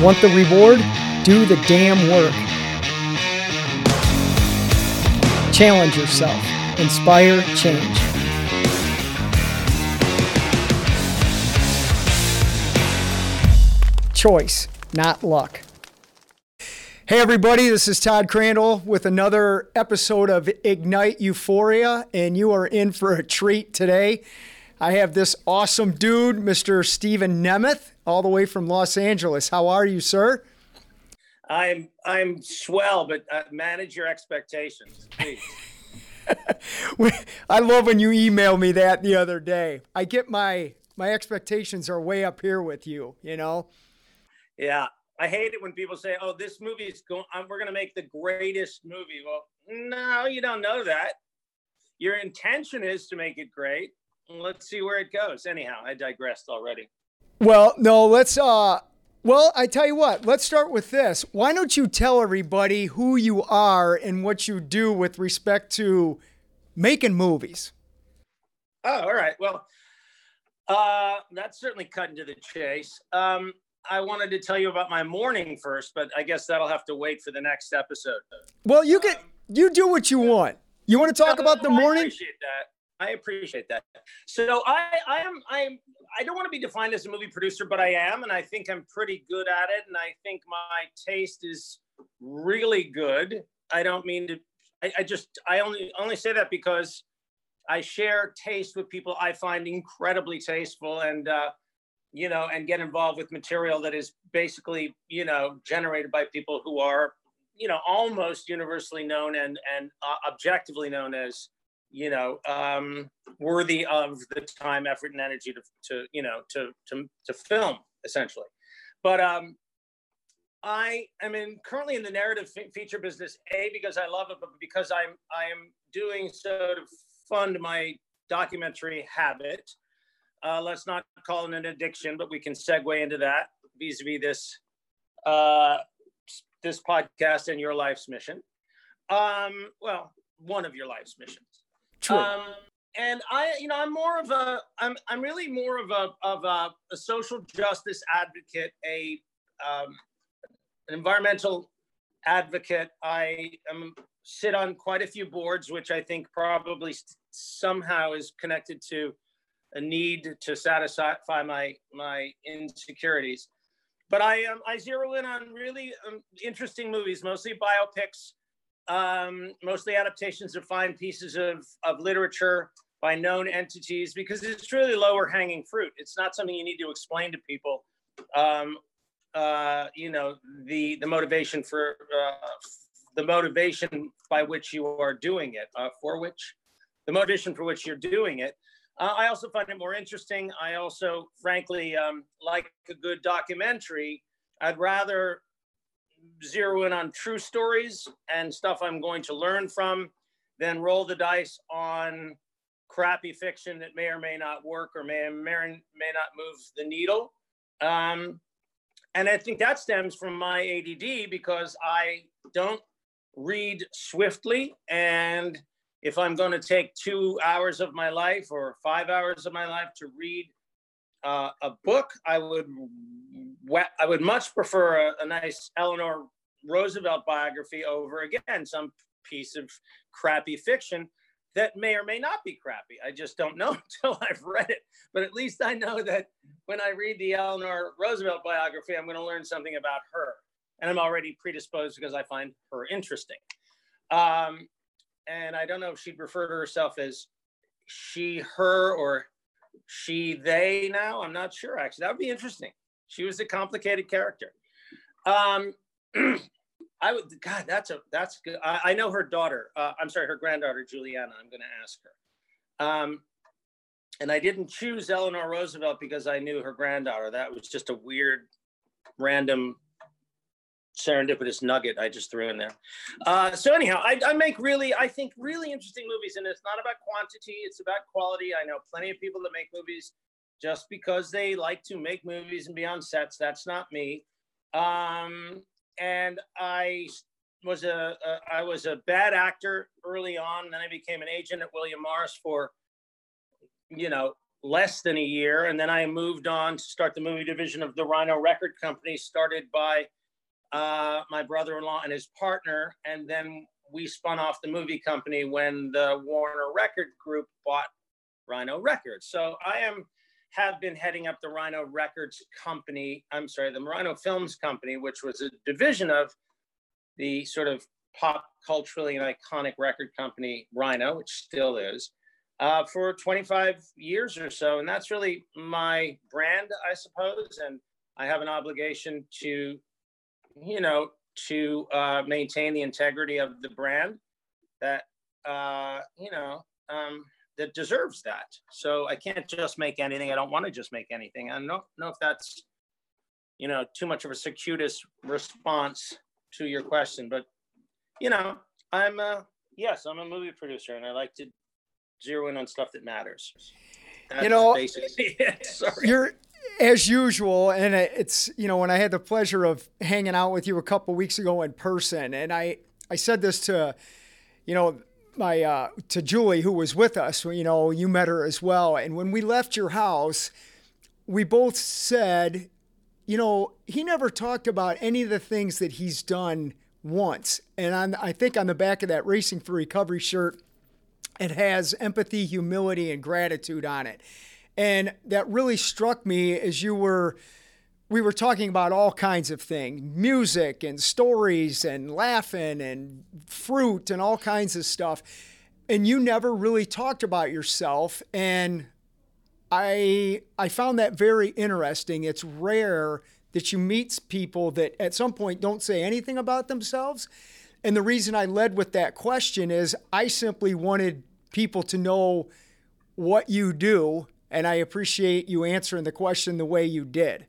Want the reward? Do the damn work. Challenge yourself. Inspire change. Choice, not luck. Hey, everybody, this is Todd Crandall with another episode of Ignite Euphoria, and you are in for a treat today. I have this awesome dude, Mr. Stephen Nemeth, all the way from Los Angeles. How are you, sir? I'm I'm swell, but uh, manage your expectations, please. I love when you email me that the other day. I get my my expectations are way up here with you, you know. Yeah, I hate it when people say, "Oh, this movie is going. We're going to make the greatest movie." Well, no, you don't know that. Your intention is to make it great. Let's see where it goes. Anyhow, I digressed already. Well, no, let's uh well, I tell you what, let's start with this. Why don't you tell everybody who you are and what you do with respect to making movies? Oh, all right. Well, uh, that's certainly cutting to the chase. Um, I wanted to tell you about my morning first, but I guess that'll have to wait for the next episode. Well, you can you do what you want. You want to talk about the morning? I appreciate that. I appreciate that. So I, I am, I am, I don't want to be defined as a movie producer, but I am, and I think I'm pretty good at it. And I think my taste is really good. I don't mean to. I, I just, I only, only say that because I share taste with people I find incredibly tasteful, and uh, you know, and get involved with material that is basically, you know, generated by people who are, you know, almost universally known and and uh, objectively known as you know, um, worthy of the time, effort, and energy to, to you know, to, to, to film essentially. But um, I am in currently in the narrative feature business, a because I love it, but because I'm I am doing so to fund my documentary habit. Uh, let's not call it an addiction, but we can segue into that vis-a-vis this uh, this podcast and your life's mission. Um, well, one of your life's missions. True. Um, and I, you know, I'm more of a, I'm, I'm really more of a, of a, a social justice advocate, a, um, an environmental advocate. I am sit on quite a few boards, which I think probably somehow is connected to a need to satisfy my my insecurities. But I um, I zero in on really um, interesting movies, mostly biopics um, mostly adaptations of fine pieces of, of literature by known entities because it's really lower hanging fruit. It's not something you need to explain to people. Um, uh, you know, the the motivation for uh, the motivation by which you are doing it, uh, for which the motivation for which you're doing it. Uh, I also find it more interesting. I also, frankly, um, like a good documentary. I'd rather zero in on true stories and stuff I'm going to learn from, then roll the dice on crappy fiction that may or may not work or may, may, may not move the needle. Um, and I think that stems from my ADD because I don't read swiftly. And if I'm going to take two hours of my life or five hours of my life to read uh, a book, I would I would much prefer a, a, nice Eleanor Roosevelt biography over again some piece of crappy fiction that may or may not be crappy. I just don't know until I've read it. But at least I know that when I read the Eleanor Roosevelt biography, I'm going to learn something about her, and I'm already predisposed because I find her interesting. Um, and I don't know if she'd refer to herself as she, her, or she, they now. I'm not sure, actually. That would be interesting. She was a complicated character. Um, I would, God, that's a, that's good. I, I know her daughter. Uh, I'm sorry, her granddaughter, Juliana. I'm going to ask her. Um, and I didn't choose Eleanor Roosevelt because I knew her granddaughter. That was just a weird, random, serendipitous nugget I just threw in there. Uh, so anyhow, I, I make really, I think really interesting movies, and it's not about quantity; it's about quality. I know plenty of people that make movies just because they like to make movies and be on sets. That's not me. Um, and I was a, a I was a bad actor early on. Then I became an agent at William Morris for, you know, less than a year. And then I moved on to start the movie division of the Rhino Record Company, started by uh, my brother in law and his partner. And then we spun off the movie company when the Warner Record Group bought Rhino Records. So I am have been heading up the Rhino Records Company. I'm sorry, the Rhino Films Company, which was a division of the sort of pop culturally and iconic record company Rhino, which still is, uh, for 25 years or so. And that's really my brand, I suppose. And I have an obligation to, you know, to uh, maintain the integrity of the brand that, uh, you know, um, that deserves that. So I can't just make anything. I don't want to just make anything. I don't know if that's, you know, too much of a circuitous response to your question, but you know, I'm a yes, I'm a movie producer, and I like to zero in on stuff that matters. That's you know, You're as usual, and it's you know when I had the pleasure of hanging out with you a couple weeks ago in person, and I I said this to you know my uh, to Julie who was with us. You know, you met her as well, and when we left your house, we both said, you know, he never talked about any of the things that he's done once, and on, I think on the back of that Racing for Recovery shirt, it has empathy, humility, and gratitude on it, and that really struck me as you were we were talking about all kinds of things music and stories and laughing and fruit and all kinds of stuff. And you never really talked about yourself. And I, I found that very interesting. It's rare that you meet people that at some point don't say anything about themselves. And the reason I led with that question is I simply wanted people to know what you do. And I appreciate you answering the question the way you did.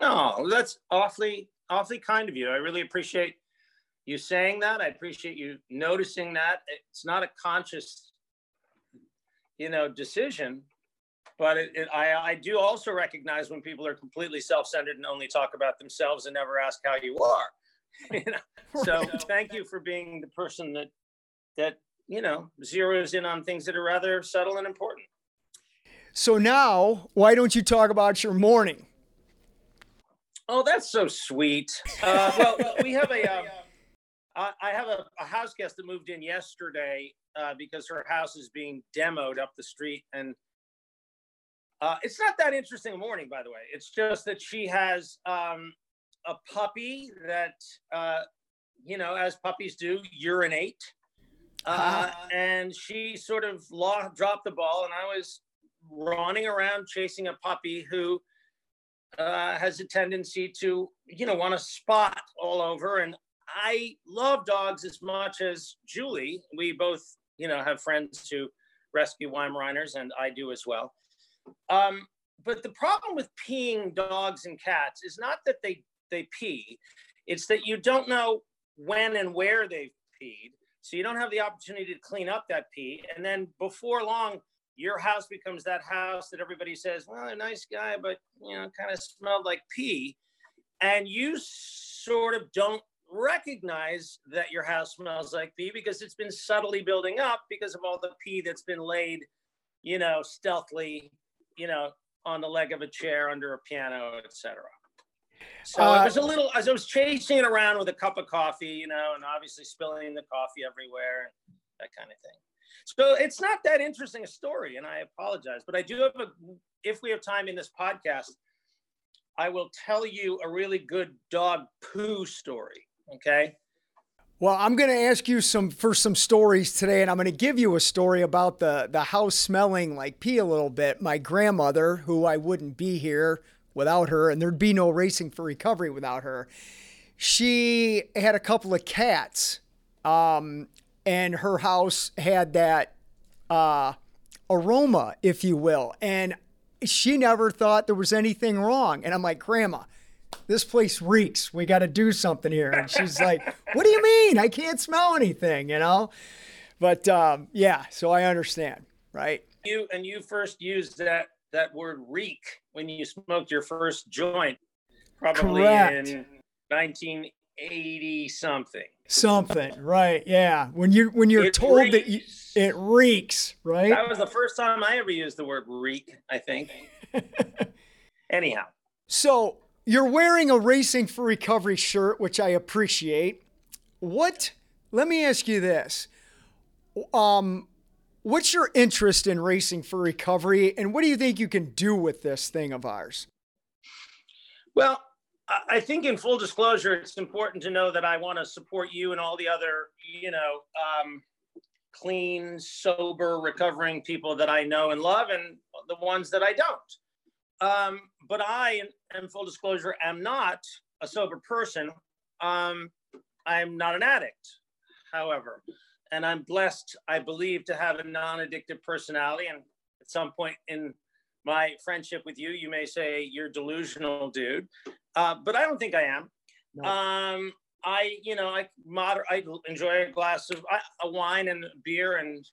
Oh, that's awfully, awfully kind of you. I really appreciate you saying that. I appreciate you noticing that. It's not a conscious, you know, decision, but it, it, I, I do also recognize when people are completely self-centered and only talk about themselves and never ask how you are. you know? So thank you for being the person that that you know zeroes in on things that are rather subtle and important. So now, why don't you talk about your morning? Oh, that's so sweet. Uh, well, we have a. Um, I have a, a, house guest that moved in yesterday uh, because her house is being demoed up the street, and uh, it's not that interesting a morning, by the way. It's just that she has um, a puppy that, uh, you know, as puppies do, urinate, uh, and she sort of law, dropped the ball, and I was running around chasing a puppy who uh, has a tendency to, you know, want to spot all over. And I love dogs as much as Julie. We both, you know, have friends who rescue Weimaraners, and I do as well. Um, but the problem with peeing dogs and cats is not that they they pee; it's that you don't know when and where they've peed, so you don't have the opportunity to clean up that pee. And then before long, your house becomes that house that everybody says, well, a nice guy, but you know, kind of smelled like pee. And you sort of don't recognize that your house smells like pee because it's been subtly building up because of all the pee that's been laid, you know, stealthily, you know, on the leg of a chair, under a piano, etc. So uh, it was a little as I was chasing it around with a cup of coffee, you know, and obviously spilling the coffee everywhere, that kind of thing. So it's not that interesting a story, and I apologize, but I do have a. If we have time in this podcast, I will tell you a really good dog poo story. Okay. Well, I'm going to ask you some for some stories today, and I'm going to give you a story about the the house smelling like pee a little bit. My grandmother, who I wouldn't be here without her, and there'd be no racing for recovery without her. She had a couple of cats, um, and her house had that uh, aroma, if you will. And she never thought there was anything wrong. And I'm like, Grandma, this place reeks. We got to do something here. And she's like, What do you mean? I can't smell anything, you know? But um, yeah, so I understand, right? You and you first used that that word reek when you smoked your first joint, probably Correct. in 1980 something. Something, right? Yeah. When you when you're It told that you, it reeks, right? That was the first time I ever used the word reek, I think. Anyhow, So you're wearing a Racing for Recovery shirt, which I appreciate. What? Let me ask you this. Um, what's your interest in Racing for Recovery, and what do you think you can do with this thing of ours? well, I- think in full disclosure, it's important to know that I want to support you and all the other, you know, um, clean, sober, recovering people that I know and love, and the ones that I don't. Um, but I, in full disclosure, am not a sober person. Um, I'm not an addict, however, and I'm blessed, I believe, to have a non-addictive personality. And at some point in my friendship with you, you may say you're delusional, dude. Uh, but I don't think I am. No. Um, I, you know, I moder- I enjoy a glass of a wine and beer and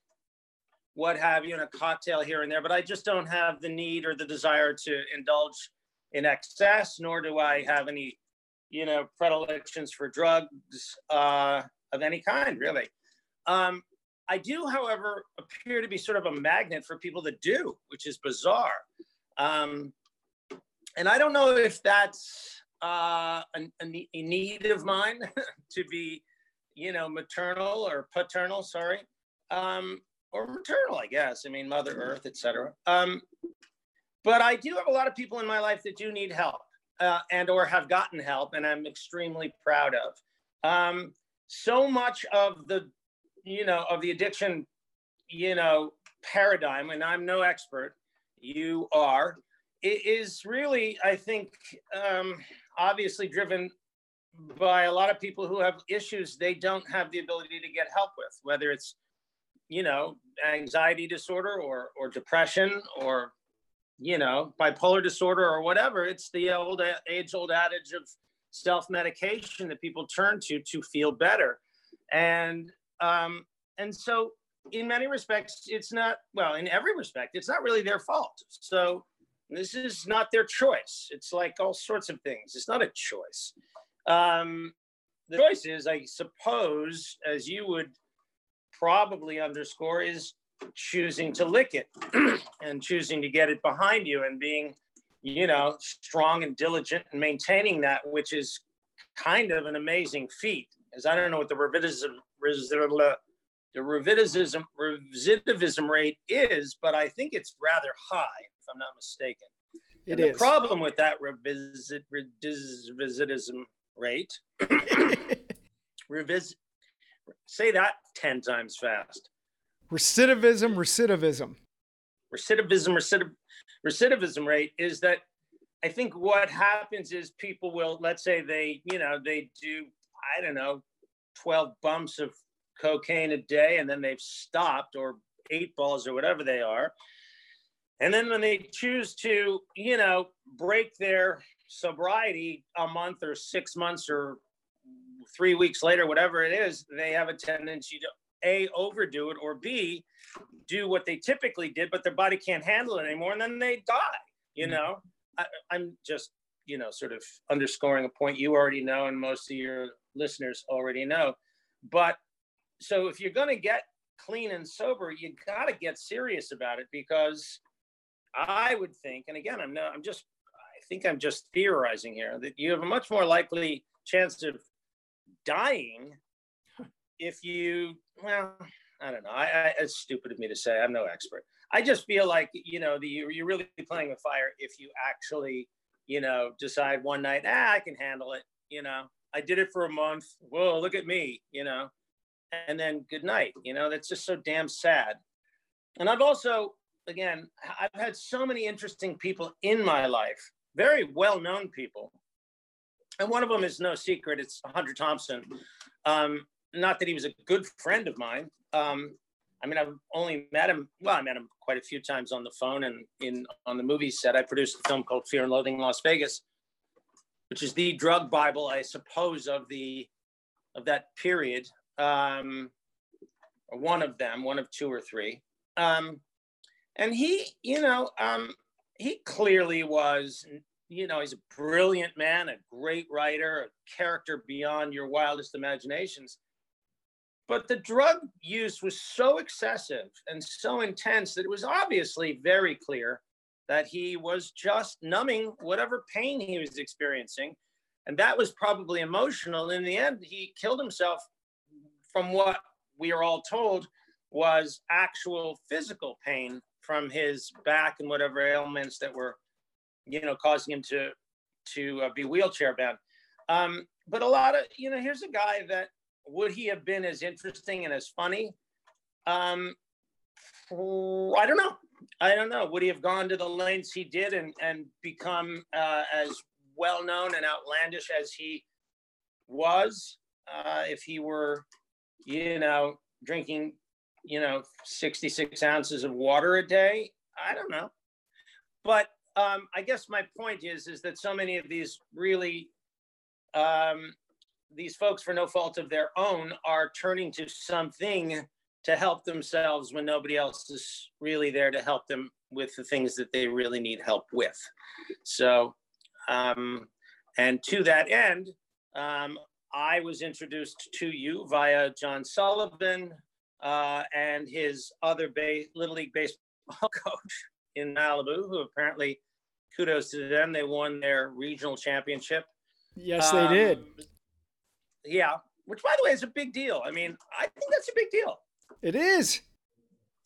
what have you, and a cocktail here and there. But I just don't have the need or the desire to indulge in excess, nor do I have any, you know, predilections for drugs uh, of any kind, really. Um, I do, however, appear to be sort of a magnet for people that do, which is bizarre. Um, and I don't know if that's uh, a, a need of mine to be, you know, maternal or paternal, sorry, um, or maternal, I guess. I mean, Mother Earth, etc. Um, but I do have a lot of people in my life that do need help uh, and or have gotten help, and I'm extremely proud of. Um, so much of the, you know, of the addiction, you know, paradigm, and I'm no expert. You are is really, I think, um, obviously driven by a lot of people who have issues they don't have the ability to get help with, whether it's, you know, anxiety disorder or or depression or, you know, bipolar disorder or whatever. It's the old age-old adage of self-medication that people turn to to feel better, and um, and so in many respects, it's not well. In every respect, it's not really their fault. So this is not their choice. It's like all sorts of things. It's not a choice. Um, the choice is, I suppose, as you would probably underscore, is choosing to lick it and choosing to get it behind you and being, you know, strong and diligent and maintaining that, which is kind of an amazing feat. As I don't know what the recidivism, the recidivism rate is, but I think it's rather high if I'm not mistaken. It and the problem with that revisit, recidivism rate, revisit, say that 10 times fast. Recidivism, recidivism. Recidivism, recidiv, recidivism rate is that I think what happens is people will, let's say they, you know, they do, I don't know, 12 bumps of cocaine a day and then they've stopped or eight balls or whatever they are. And then when they choose to, you know, break their sobriety a month or six months or three weeks later, whatever it is, they have a tendency to A, overdo it, or B, do what they typically did, but their body can't handle it anymore. And then they die, you mm-hmm. know? I, I'm just, you know, sort of underscoring a point you already know and most of your listeners already know. But so if you're going to get clean and sober, you got to get serious about it because I would think, and again, I'm I'm just, I think I'm just theorizing here that you have a much more likely chance of dying if you, well, I don't know. I, I, it's stupid of me to say. I'm no expert. I just feel like you know, the you're really playing with fire if you actually, you know, decide one night, ah, I can handle it. You know, I did it for a month. Whoa, look at me. You know, and then good night. You know, that's just so damn sad. And I've also, again, I've had so many interesting people in my life, very well known people. And one of them is no secret, it's Hunter Thompson. Um, not that he was a good friend of mine. Um, I mean, I've only met him, well, I met him quite a few times on the phone and in on the movie set. I produced a film called Fear and Loathing in Las Vegas, which is the drug Bible, I suppose, of the of that period. Um, one of them, one of two or three. Um, and he, you know, um, he clearly was you know, he's a brilliant man, a great writer, a character beyond your wildest imaginations. But the drug use was so excessive and so intense that it was obviously very clear that he was just numbing whatever pain he was experiencing. And that was probably emotional. In the end, he killed himself from what we are all told was actual physical pain from his back and whatever ailments that were, you know, causing him to to uh, be wheelchair bound. Um, but a lot of, you know, here's a guy that would he have been as interesting and as funny? Um, I don't know. I don't know. Would he have gone to the lengths he did and and become uh, as well known and outlandish as he was uh, if he were, you know, drinking, you know, 66 ounces of water a day? I don't know. But um, I guess my point is is that so many of these really um, these folks, for no fault of their own, are turning to something to help themselves when nobody else is really there to help them with the things that they really need help with. So, um, and to that end, um, I was introduced to you via John Sullivan uh, and his other Little League baseball coach in Malibu, who apparently, kudos to them, they won their regional championship. Yes, they um, did. Yeah, which by the way is a big deal. I mean, I think that's a big deal. It is.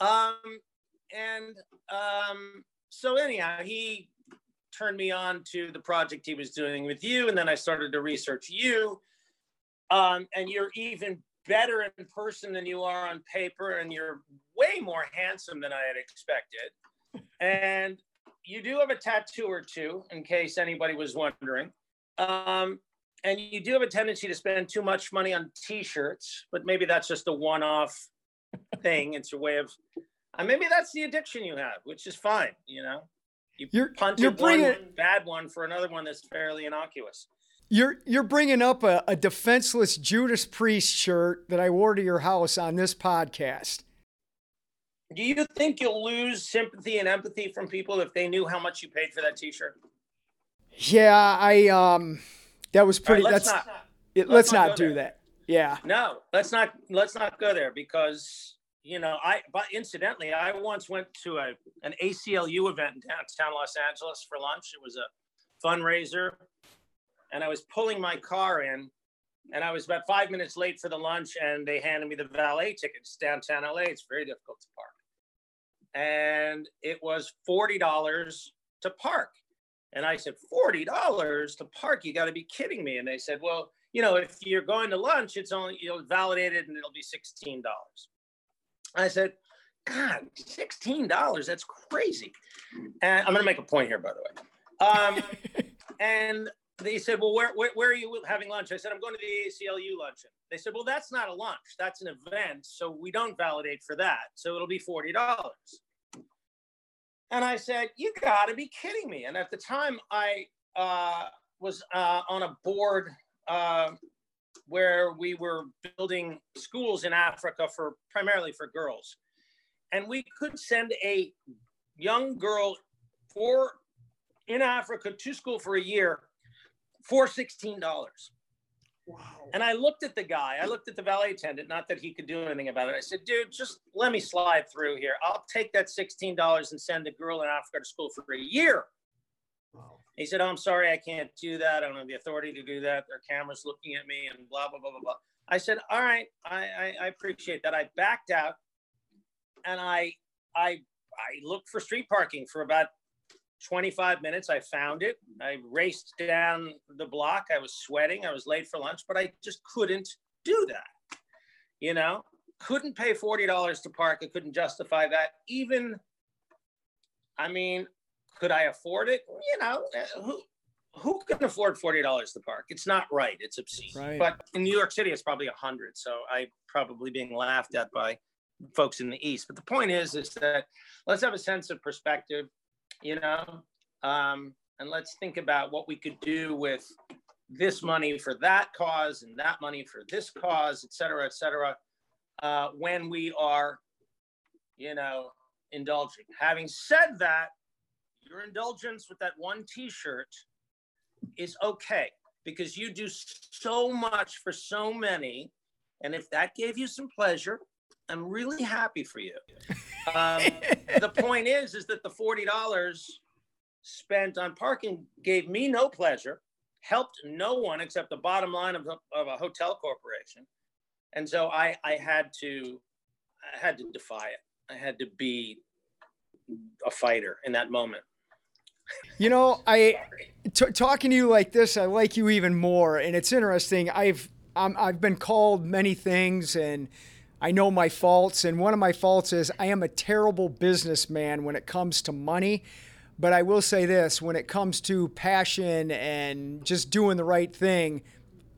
Um, and um, so anyhow, he turned me on to the project he was doing with you, and then I started to research you. Um, and you're even better in person than you are on paper, and you're way more handsome than I had expected. And you do have a tattoo or two, in case anybody was wondering. Um, and you do have a tendency to spend too much money on t-shirts but maybe that's just a one-off thing it's a way of uh, maybe that's the addiction you have which is fine you know you you're, punted you're bringing, one bad one for another one that's fairly innocuous you're you're bringing up a, a defenseless Judas Priest shirt that I wore to your house on this podcast. Do you think you'll lose sympathy and empathy from people if they knew how much you paid for that T-shirt? Yeah, I um, that was pretty. Right, let's that's not, it, let's, let's, not, not do there. that. Yeah. No, let's not let's not go there because you know I. But incidentally, I once went to a an ACLU event in downtown Los Angeles for lunch. It was a fundraiser, and I was pulling my car in, and I was about five minutes late for the lunch, and they handed me the valet tickets downtown LA. It's very difficult to park, and it was forty dollars to park. And I said, $40 to park? You got to be kidding me. And they said, well, you know, if you're going to lunch, it's only, you'll validate it and it'll be $16. I said, God, $16, that's crazy. And I'm going to make a point here, by the way. Um, and they said, well, where, where, where, are you having lunch? I said, I'm going to the ACLU luncheon. They said, well, that's not a lunch. That's an event. So we don't validate for that. So it'll be $40. And I said, You got to be kidding me. And at the time, I uh, was uh, on a board uh, where we were building schools in Africa for primarily for girls. And we could send a young girl for in Africa to school for a year for $16. Wow. And I looked at the guy, I looked at the valet attendant, not that he could do anything about it. I said, dude, just let me slide through here. I'll take that $16 and send a girl in Africa to school for a year. Wow. He said, oh, I'm sorry, I can't do that. I don't have the authority to do that. There are cameras looking at me and blah, blah, blah, blah, blah. I said, all right, I, I, I appreciate that. I backed out and I, I, I looked for street parking for about 25 minutes. I found it. I raced down the block. I was sweating. I was late for lunch, but I just couldn't do that. You know, couldn't pay $40 to park. I couldn't justify that. Even, I mean, could I afford it? You know, uh, who, who can afford $40 to park? It's not right. It's obscene. Right. But in New York City, it's probably a hundred. So I probably being laughed at by folks in the East. But the point is, is that let's have a sense of perspective you know, um, and let's think about what we could do with this money for that cause and that money for this cause, et cetera, et cetera, uh, when we are, you know, indulging. Having said that, your indulgence with that one t-shirt is okay because you do so much for so many. And if that gave you some pleasure, I'm really happy for you. Um, the point is, is that the $40 spent on parking gave me no pleasure, helped no one except the bottom line of, of a hotel corporation. And so I, I had to, I had to defy it. I had to be a fighter in that moment. You know, I t- talking to you like this, I like you even more, and it's interesting. I've i I've been called many things, and I know my faults. And one of my faults is I am a terrible businessman when it comes to money. But I will say this: when it comes to passion and just doing the right thing,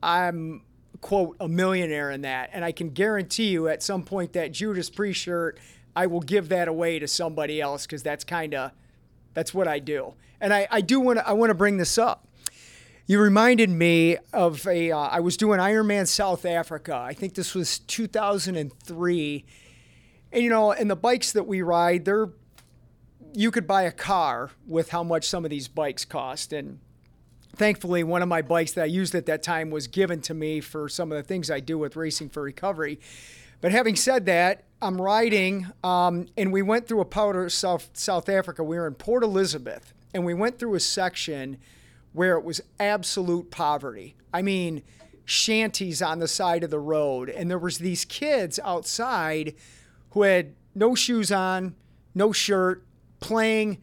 I'm quote a millionaire in that, and I can guarantee you at some point that Judas Priest shirt, I will give that away to somebody else because that's kind of that's what I do. And I, I do want to I want to bring this up. You reminded me of a. Uh, I was doing Ironman South Africa. I think this was 2003. And you know, and the bikes that we ride, they're you could buy a car with how much some of these bikes cost. And thankfully, one of my bikes that I used at that time was given to me for some of the things I do with Racing for Recovery. But having said that, I'm riding, um, and we went through a powder South, South Africa. We were in Port Elizabeth, and we went through a section where it was absolute poverty. I mean, shanties on the side of the road, and there was these kids outside who had no shoes on, no shirt, playing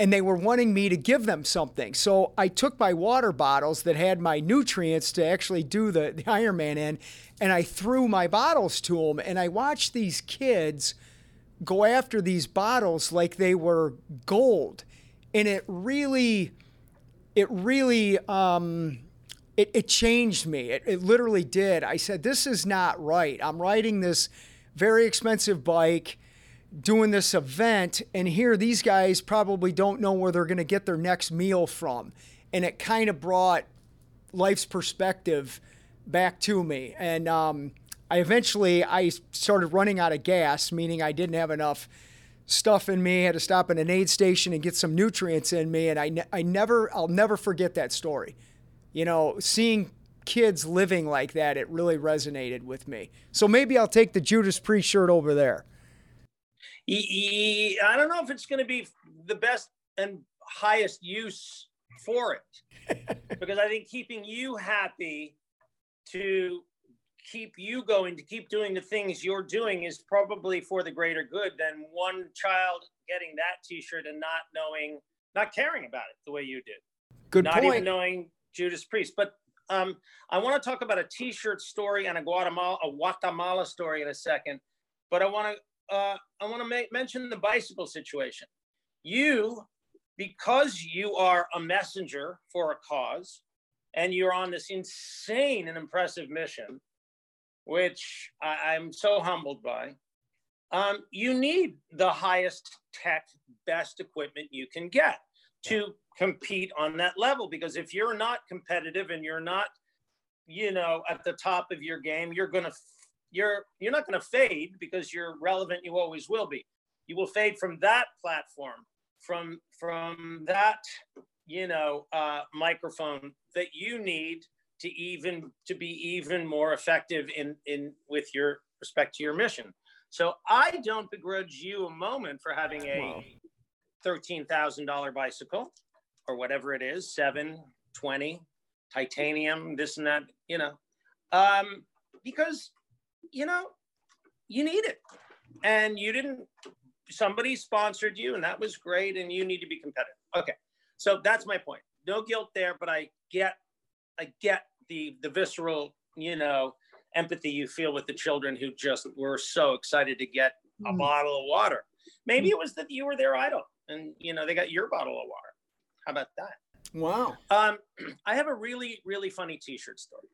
and they were wanting me to give them something. So I took my water bottles that had my nutrients to actually do the, the Ironman in, and I threw my bottles to them. And I watched these kids go after these bottles like they were gold. And it really, it really, um, it, it changed me. It, it literally did. I said, this is not right. I'm riding this very expensive bike doing this event, and here these guys probably don't know where they're going to get their next meal from. And it kind of brought life's perspective back to me. And um, I eventually I started running out of gas, meaning I didn't have enough stuff in me. Had to stop at an aid station and get some nutrients in me. And I, ne- I never, I'll never forget that story. You know, seeing kids living like that, it really resonated with me. So maybe I'll take the Judas Priest shirt over there. I don't know if it's going to be the best and highest use for it because I think keeping you happy to keep you going to keep doing the things you're doing is probably for the greater good than one child getting that t-shirt and not knowing not caring about it the way you did good point. not point. even knowing judas priest but um, i want to talk about a t-shirt story and a guatemala a guatemala story in a second but i want to uh, I want to make, mention the bicycle situation. You, because you are a messenger for a cause, and you're on this insane and impressive mission, which I, am so humbled by. Um, you need the highest tech, best equipment you can get to compete on that level. Because if you're not competitive and you're not, you know, at the top of your game, you're to you're you're not to fade because you're relevant you always will be you will fade from that platform from from that you know uh, microphone that you need to even to be even more effective in in with your respect to your mission so i don't begrudge you a moment for having a $13000 bicycle or whatever it is 720 titanium this and that you know um, because you know, you need it. And you didn't, somebody sponsored you, and that was great, and you need to be competitive. Okay. So that's my point. No guilt there, but I get, I get the the visceral, you know, empathy you feel with the children who just were so excited to get a mm. bottle of water. Maybe mm. it was that you were their idol, and you know they got your bottle of water. How about that? Wow. Um, I have a really really funny T-shirt story.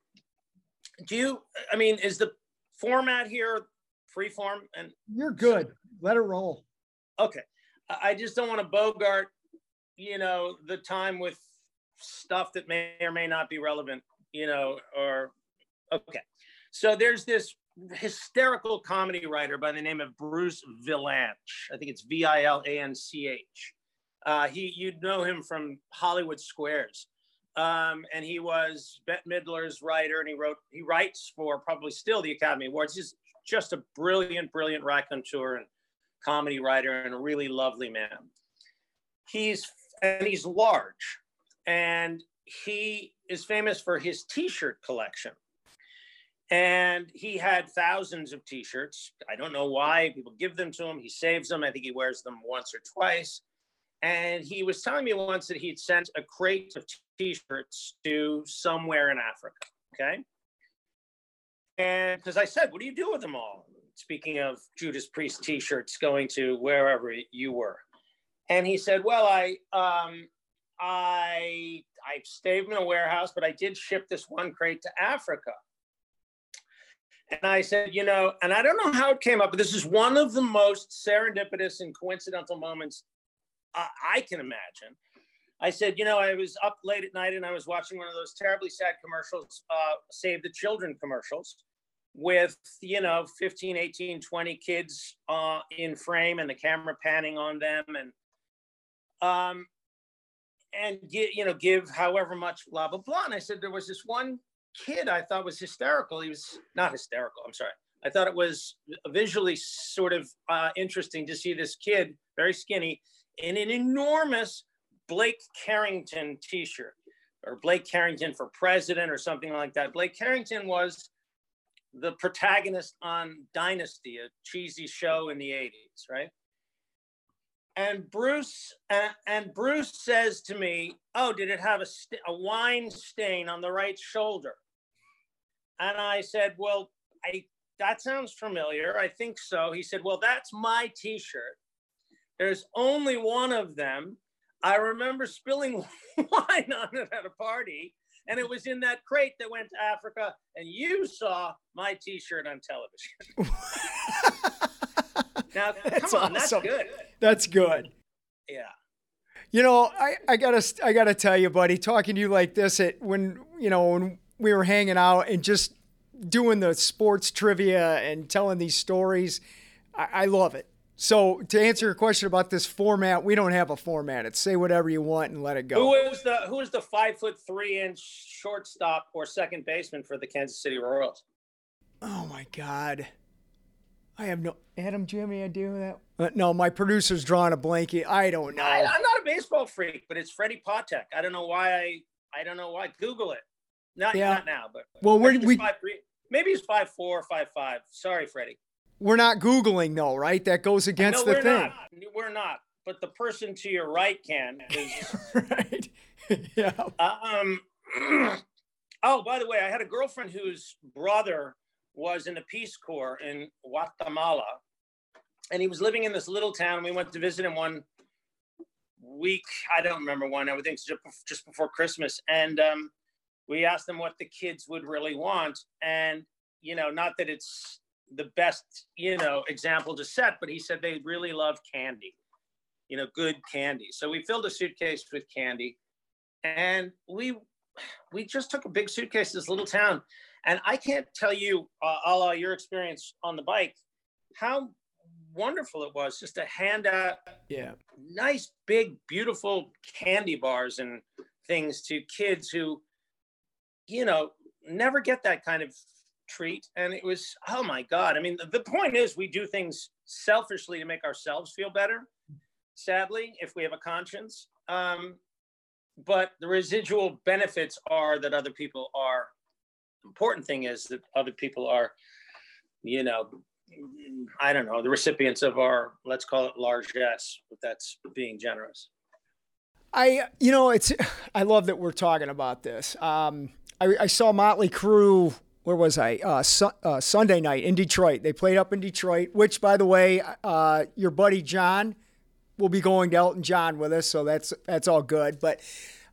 Do you? I mean, is the format here, free form, and you're good. Let it roll. Okay, I just don't want to bogart, you know, the time with stuff that may or may not be relevant, you know, or okay. So there's this hysterical comedy writer by the name of Bruce Vilanch. I think it's V I L A N C H. Uh, he, you'd know him from Hollywood Squares. Um, and he was Bette Midler's writer, and he wrote, he writes for probably still the Academy Awards. He's just a brilliant, brilliant raconteur and comedy writer, and a really lovely man. He's and he's large, and he is famous for his T-shirt collection. And he had thousands of T-shirts. I don't know why people give them to him. He saves them. I think he wears them once or twice. And he was telling me once that he'd sent a crate of T-shirts to somewhere in Africa. Okay. And because I said, "What do you do with them all?" Speaking of Judas Priest T-shirts going to wherever you were, and he said, "Well, I um, I I stayed in a warehouse, but I did ship this one crate to Africa." And I said, you know, and I don't know how it came up, but this is one of the most serendipitous and coincidental moments uh, I can imagine. I said, you know, I was up late at night and I was watching one of those terribly sad commercials, uh, Save the Children commercials, with, you know, 15, 18, 20 kids uh, in frame and the camera panning on them. And, um, and get, you know, give however much blah, blah, blah. And I said, there was this one kid I thought was hysterical. He was not hysterical. I'm sorry. I thought it was visually sort of uh, interesting to see this kid, very skinny, in an enormous Blake Carrington T-shirt, or Blake Carrington for president, or something like that. Blake Carrington was the protagonist on Dynasty, a cheesy show in the '80s, right? And Bruce and, and Bruce says to me, "Oh, did it have a, st- a wine stain on the right shoulder?" And I said, Well, I that sounds familiar. I think so. He said, Well, that's my t-shirt. There's only one of them. I remember spilling wine on it at a party, and it was in that crate that went to Africa, and you saw my t-shirt on television. now, that's come on, awesome. that's good. That's good. Yeah. You know, I, I gotta I gotta tell you, buddy, talking to you like this, it when you know when we were hanging out and just doing the sports trivia and telling these stories. I, I love it. So to answer your question about this format, we don't have a format. It's say whatever you want and let it go. Who is the who is the five foot three inch shortstop or second baseman for the Kansas City Royals? Oh my God. I have no Adam. Do you have any idea who that? Uh, no, my producer's drawing a blanket. I don't know. I, am not a baseball freak, but it's Freddie Patek. I don't know why. I I don't know why. Google it. Not yeah. not now, but well, we're we five, three, maybe he's five four, five five. Sorry, Freddie. We're not googling though, right? That goes against the we're thing. Not. We're not. But the person to your right can. right. yeah. Uh, um. oh, by the way, I had a girlfriend whose brother was in the Peace Corps in Guatemala, and he was living in this little town. We went to visit him one week. I don't remember when. I would think just before Christmas, and um, we asked them what the kids would really want and you know not that it's the best you know example to set but he said they really love candy you know good candy so we filled a suitcase with candy and we we just took a big suitcase to this little town and i can't tell you uh, a la your experience on the bike how wonderful it was just to hand out yeah nice big beautiful candy bars and things to kids who you know, never get that kind of treat. And it was, oh my God. I mean, the, the point is, we do things selfishly to make ourselves feel better, sadly, if we have a conscience. Um, but the residual benefits are that other people are, important thing is that other people are, you know, I don't know, the recipients of our, let's call it largesse, but that's being generous. I, you know, it's, I love that we're talking about this. Um, I, I saw Motley Crue. Where was I? Uh, su- uh, Sunday night in Detroit. They played up in Detroit. Which, by the way, uh, your buddy John will be going to Elton John with us, so that's that's all good. But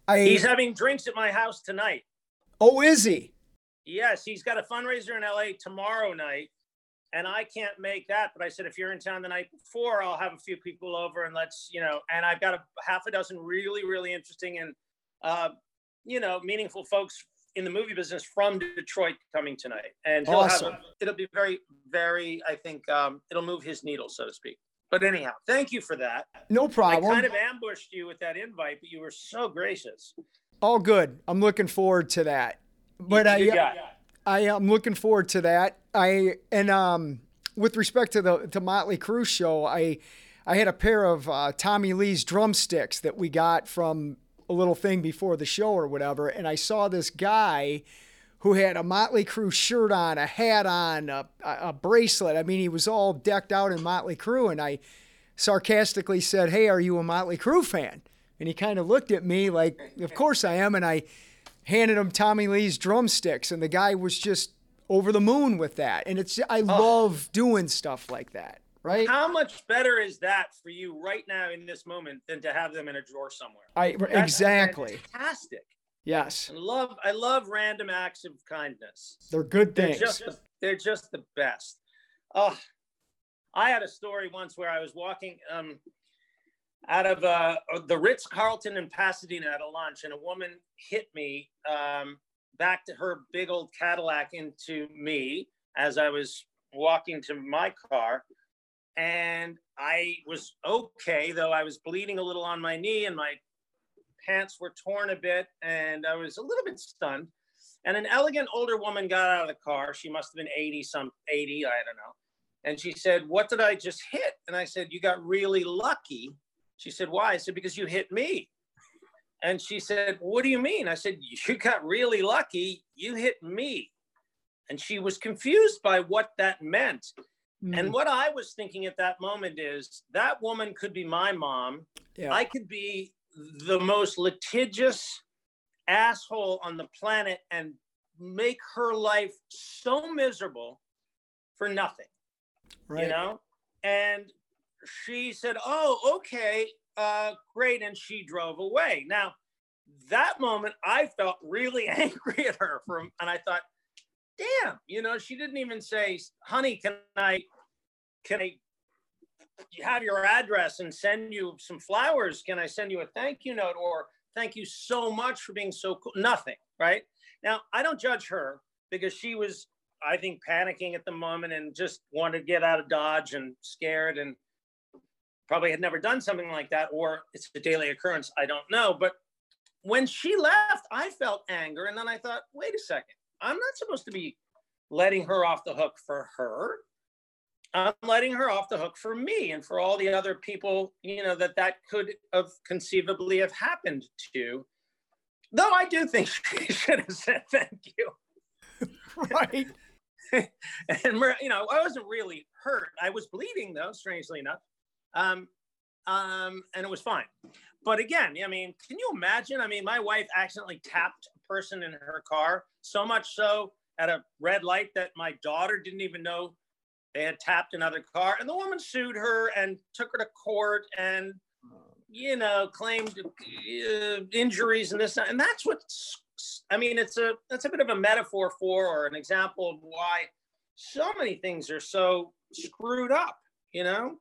I, he's having drinks at my house tonight. Oh, is he? Yes, he's got a fundraiser in LA tomorrow night, and I can't make that. But I said if you're in town the night before, I'll have a few people over and let's you know. And I've got a half a dozen really really interesting and uh, you know meaningful folks in the movie business from Detroit coming tonight, and he'll awesome. have a, it'll be very, very. I think um, it'll move his needle, so to speak. But anyhow, thank you for that. No problem. I kind of ambushed you with that invite, but you were so gracious. All good. I'm looking forward to that. But I, I am looking forward to that. I and um, with respect to the to Motley Crue show, I I had a pair of uh, Tommy Lee's drumsticks that we got from a little thing before the show or whatever, and I saw this guy who had a Motley Crue shirt on, a hat on, a, a a bracelet. I mean, he was all decked out in Motley Crue, and I sarcastically said, "Hey, are you a Motley Crue fan?" And he kind of looked at me like, "Of course I am," and I handed him Tommy Lee's drumsticks, and the guy was just over the moon with that. And it's I love doing stuff like that, right? How much better is that for you right now in this moment than to have them in a drawer somewhere? I That's exactly. fantastic. Yes, I love I love random acts of kindness. they're good They're things. just the, they're just the best. Oh, I had a story once where I was walking um, out of uh, the Ritz Carlton in Pasadena at a lunch, and a woman hit me um, back to her big old Cadillac into me as I was walking to my car. And I was okay, though I was bleeding a little on my knee and my pants were torn a bit, and I was a little bit stunned. And an elegant older woman got out of the car. She must have been 80, some 80, I don't know. And she said, What did I just hit? And I said, You got really lucky. She said, Why? I said, Because you hit me. And she said, What do you mean? I said, You got really lucky. You hit me. And she was confused by what that meant. Mm, And what I was thinking at that moment is that woman could be my mom. yeah. I could be the most litigious asshole on the planet and make her life so miserable for nothing, right. you know? And she said, Oh, okay, uh, great. And she drove away. Now, that moment, I felt really angry at her from, and I thought, damn, you know, she didn't even say, honey, can I, can I have your address and send you some flowers? Can I send you a thank you note or thank you so much for being so cool? Nothing, right? Now, I don't judge her because she was, I think, panicking at the moment and just wanted to get out of Dodge and scared and probably had never done something like that or it's a daily occurrence. I don't know. But when she left, I felt anger. And then I thought, wait a second, I'm not supposed to be letting her off the hook for her. I'm letting her off the hook for me and for all the other people, you know, that that could have conceivably have happened to. Though I do think she should have said thank you. right. and you know, I wasn't really hurt. I was bleeding though, strangely enough. Um, um, and it was fine. But again, I mean, can you imagine? I mean, my wife accidentally tapped a person in her car, so much so at a red light that my daughter didn't even know they had tapped another car. And the woman sued her and took her to court and, you know, claimed uh, injuries and this. And that's what, I mean, it's a, that's a bit of a metaphor for, or an example of why so many things are so screwed up, you know?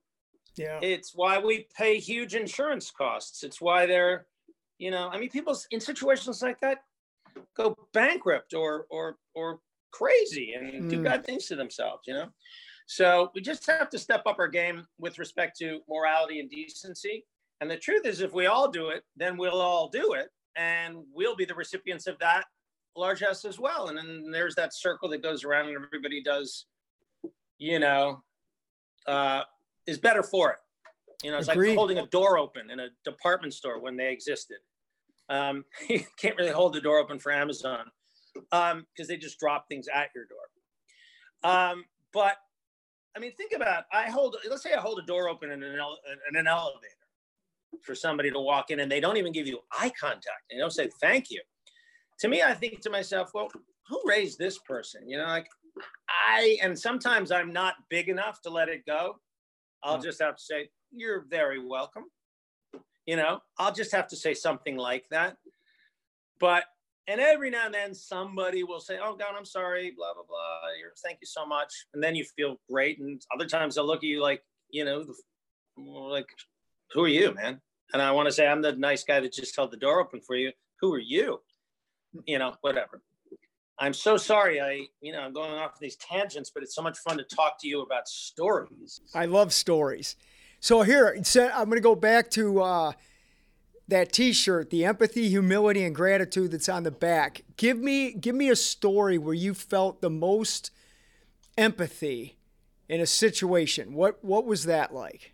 Yeah. It's why we pay huge insurance costs. It's why they're, you know, I mean, people in situations like that go bankrupt or or or crazy and do Mm. bad things to themselves. You know, so we just have to step up our game with respect to morality and decency. And the truth is, if we all do it, then we'll all do it, and we'll be the recipients of that largesse as well. And then there's that circle that goes around, and everybody does, you know, uh, is better for it. You know, it's Agreed. like holding a door open in a department store when they existed. Um, you can't really hold the door open for Amazon because they just drop things at your door. Um, but I mean, think about it. I hold. Let's say I hold a door open in an, ele- in an elevator for somebody to walk in, and they don't even give you eye contact. They don't say thank you. To me, I think to myself, well, who raised this person? You know, like I. And sometimes I'm not big enough to let it go. I'll just have to say, "You're very welcome." You know, I'll just have to say something like that. But and every now and then somebody will say, "Oh God, I'm sorry," blah blah blah. You're, thank you so much, and then you feel great. And other times they'll look at you like, you know, like, who are you, man? And I want to say, I'm the nice guy that just held the door open for you. Who are you? You know, whatever. I'm so sorry. I, you know, I'm going off these tangents, but it's so much fun to talk to you about stories. I love stories. So here, I'm going to go back to uh, that T-shirt, the empathy, humility, and gratitude that's on the back. Give me, give me a story where you felt the most empathy in a situation. What, what was that like?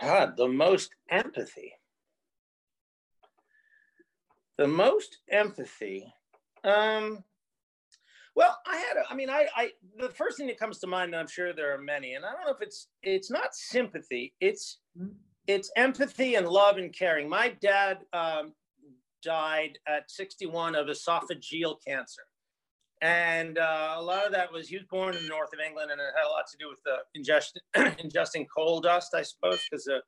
God, the most empathy. The most empathy. Um, well, I had, a, I mean, I, I, the first thing that comes to mind, and I'm sure there are many, and I don't know if it's, it's not sympathy, it's, it's empathy and love and caring. My dad um, died at 61 of esophageal cancer. And uh, a lot of that was he was born in the north of England, and it had a lot to do with the ingestion, ingesting coal dust, I suppose, because the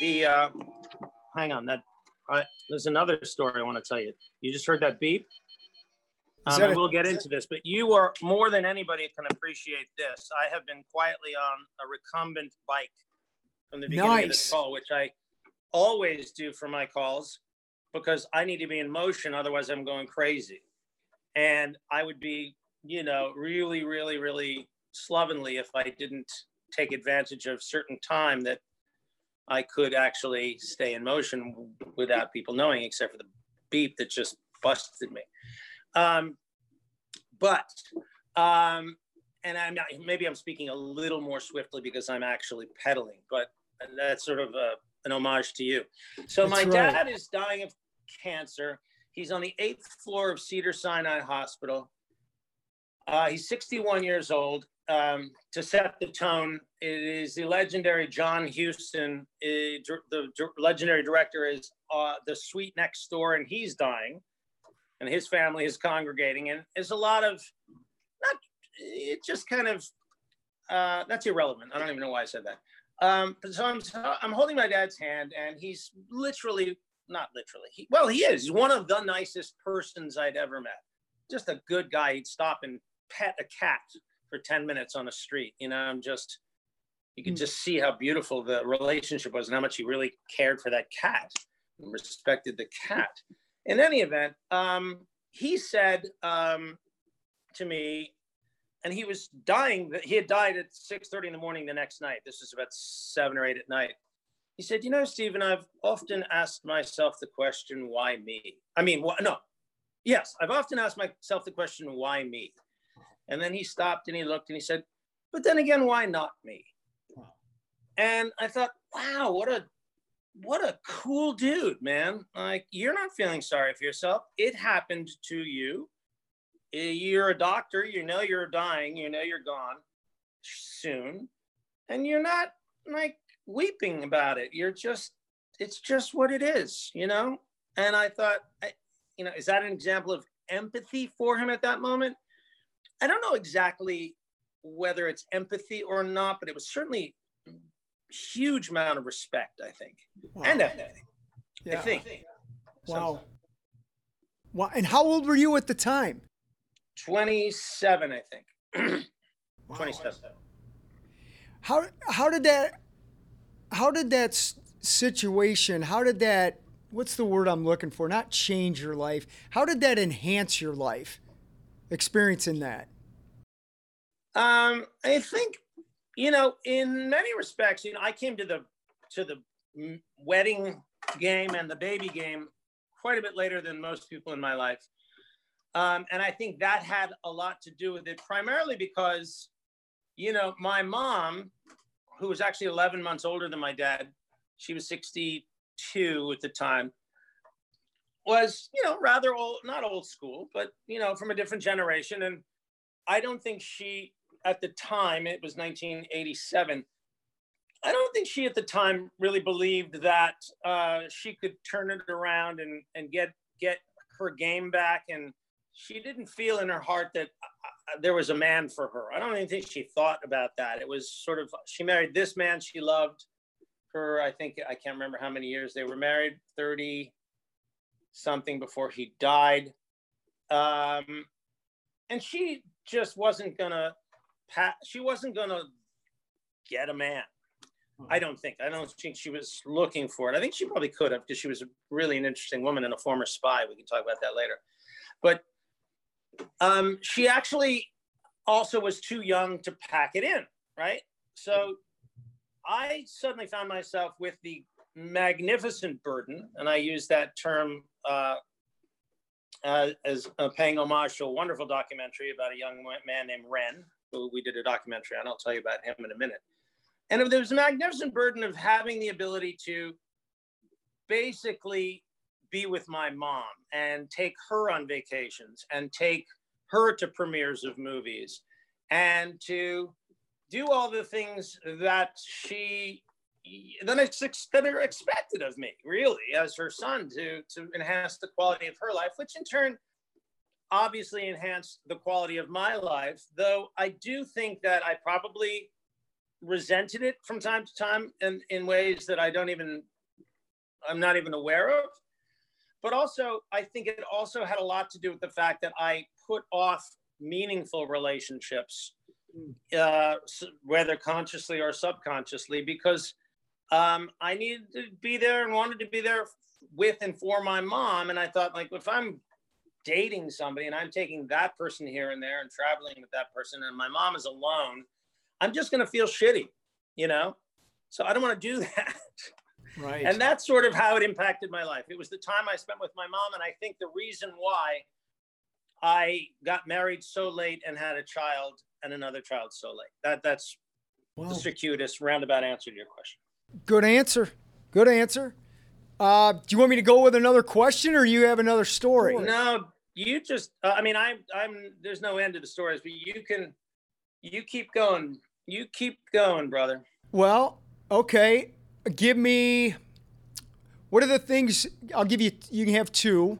the uh, hang on that there's another story I want to tell you. You just heard that beep. Um, that we'll get into this, but you are more than anybody can appreciate this. I have been quietly on a recumbent bike from the beginning nice. of this call, which I always do for my calls because I need to be in motion. Otherwise, I'm going crazy. And I would be, you know, really, really, really slovenly if I didn't take advantage of certain time that I could actually stay in motion without people knowing, except for the beep that just busted me. Um, but um, and I'm not, maybe I'm speaking a little more swiftly because I'm actually pedaling, but that's sort of a, an homage to you. So that's my right. dad is dying of cancer. He's on the eighth floor of Cedars-Sinai Hospital. Uh, he's 61 years old. Um, to set the tone, it is the legendary John Huston. It, the legendary director is uh, the suite next door, and he's dying and his family is congregating, and there's a lot of not. It just kind of uh, that's irrelevant. I don't even know why I said that. Um, so I'm I'm holding my dad's hand, and he's literally not literally. He, well, he is. He's one of the nicest persons I'd ever met. Just a good guy. He'd stop and pet a cat for 10 minutes on the street. You know, I'm just, you can hmm. just see how beautiful the relationship was and how much he really cared for that cat and respected the cat in any event, um, he said um, to me, and he was dying. He had died at six thirty in the morning the next night. This was about seven or eight at night. He said, "You know, Stephen, I've often asked myself the question, why me? I mean, wh- no, yes, I've often asked myself the question, why me? And then he stopped and he looked and he said, but then again, why not me? And I thought, wow, what a what a cool dude, man. Like, you're not feeling sorry for yourself. It happened to you. Eh, you're a doctor. You know you're dying. You know you're gone soon. And you're not like weeping about it. You're just, it's just what it is, you know? And I thought, I, you know, is that an example of empathy for him at that moment? I don't know exactly whether it's empathy or not, but it was certainly huge amount of respect, I think, wow. and empathy. Yeah. I think. Wow. Wow. And how old were you at the time? 27, I think. 27. How how did that how did that situation, how did that what's the word I'm looking for? Not change your life. How did that enhance your life? Experiencing that? Um, I think you know, in many respects, you know, I came to the to the wedding game and the baby game quite a bit later than most people in my life. Um, and I think that had a lot to do with it, primarily because, you know, my mom, who was actually 11 months older than my dad, she was 62 at the time, was, you know, rather old, not old school, but, you know, from a different generation. And I don't think she at the time, it was 1987. I don't think she at the time really believed that uh, she could turn it around and, and get get her game back. And she didn't feel in her heart that uh, uh, there was a man for her. I don't even think she thought about that. It was sort of she married this man she loved for I think I can't remember how many years they were married, 30 something before he died. Um, and she just wasn't gonna Pat, she wasn't going to get a man. Hmm. I don't think. I don't think she was looking for it. I think she probably could have because she was really an interesting woman and a former spy. We can talk about that later. But um, she actually also was too young to pack it in, right? So I suddenly found myself with the magnificent burden, and I use that term uh, uh, as uh, paying homage to a wonderful documentary about a young man named Ren, who we did a documentary on. I'll tell you about him in a minute. And there was a magnificent burden of having the ability to basically be with my mom and take her on vacations and take her to premieres of movies and to do all the things that she then it's that are expected of me really as her son to to enhance the quality of her life which in turn obviously enhanced the quality of my life though i do think that i probably resented it from time to time in, in ways that i don't even i'm not even aware of but also i think it also had a lot to do with the fact that i put off meaningful relationships uh, whether consciously or subconsciously because um, I needed to be there and wanted to be there with and for my mom. And I thought, like, if I'm dating somebody and I'm taking that person here and there and traveling with that person, and my mom is alone, I'm just going to feel shitty, you know? So I don't want to do that. Right. And that's sort of how it impacted my life. It was the time I spent with my mom. And I think the reason why I got married so late and had a child and another child so late. That that's wow. the circuitous roundabout answer to your question. Good answer. Good answer. Uh, do you want me to go with another question, or you have another story? No, you just. Uh, I mean, I'm. I'm. There's no end to the stories, but you can. You keep going. You keep going, brother. Well, okay. Give me. What are the things? I'll give you. You can have two.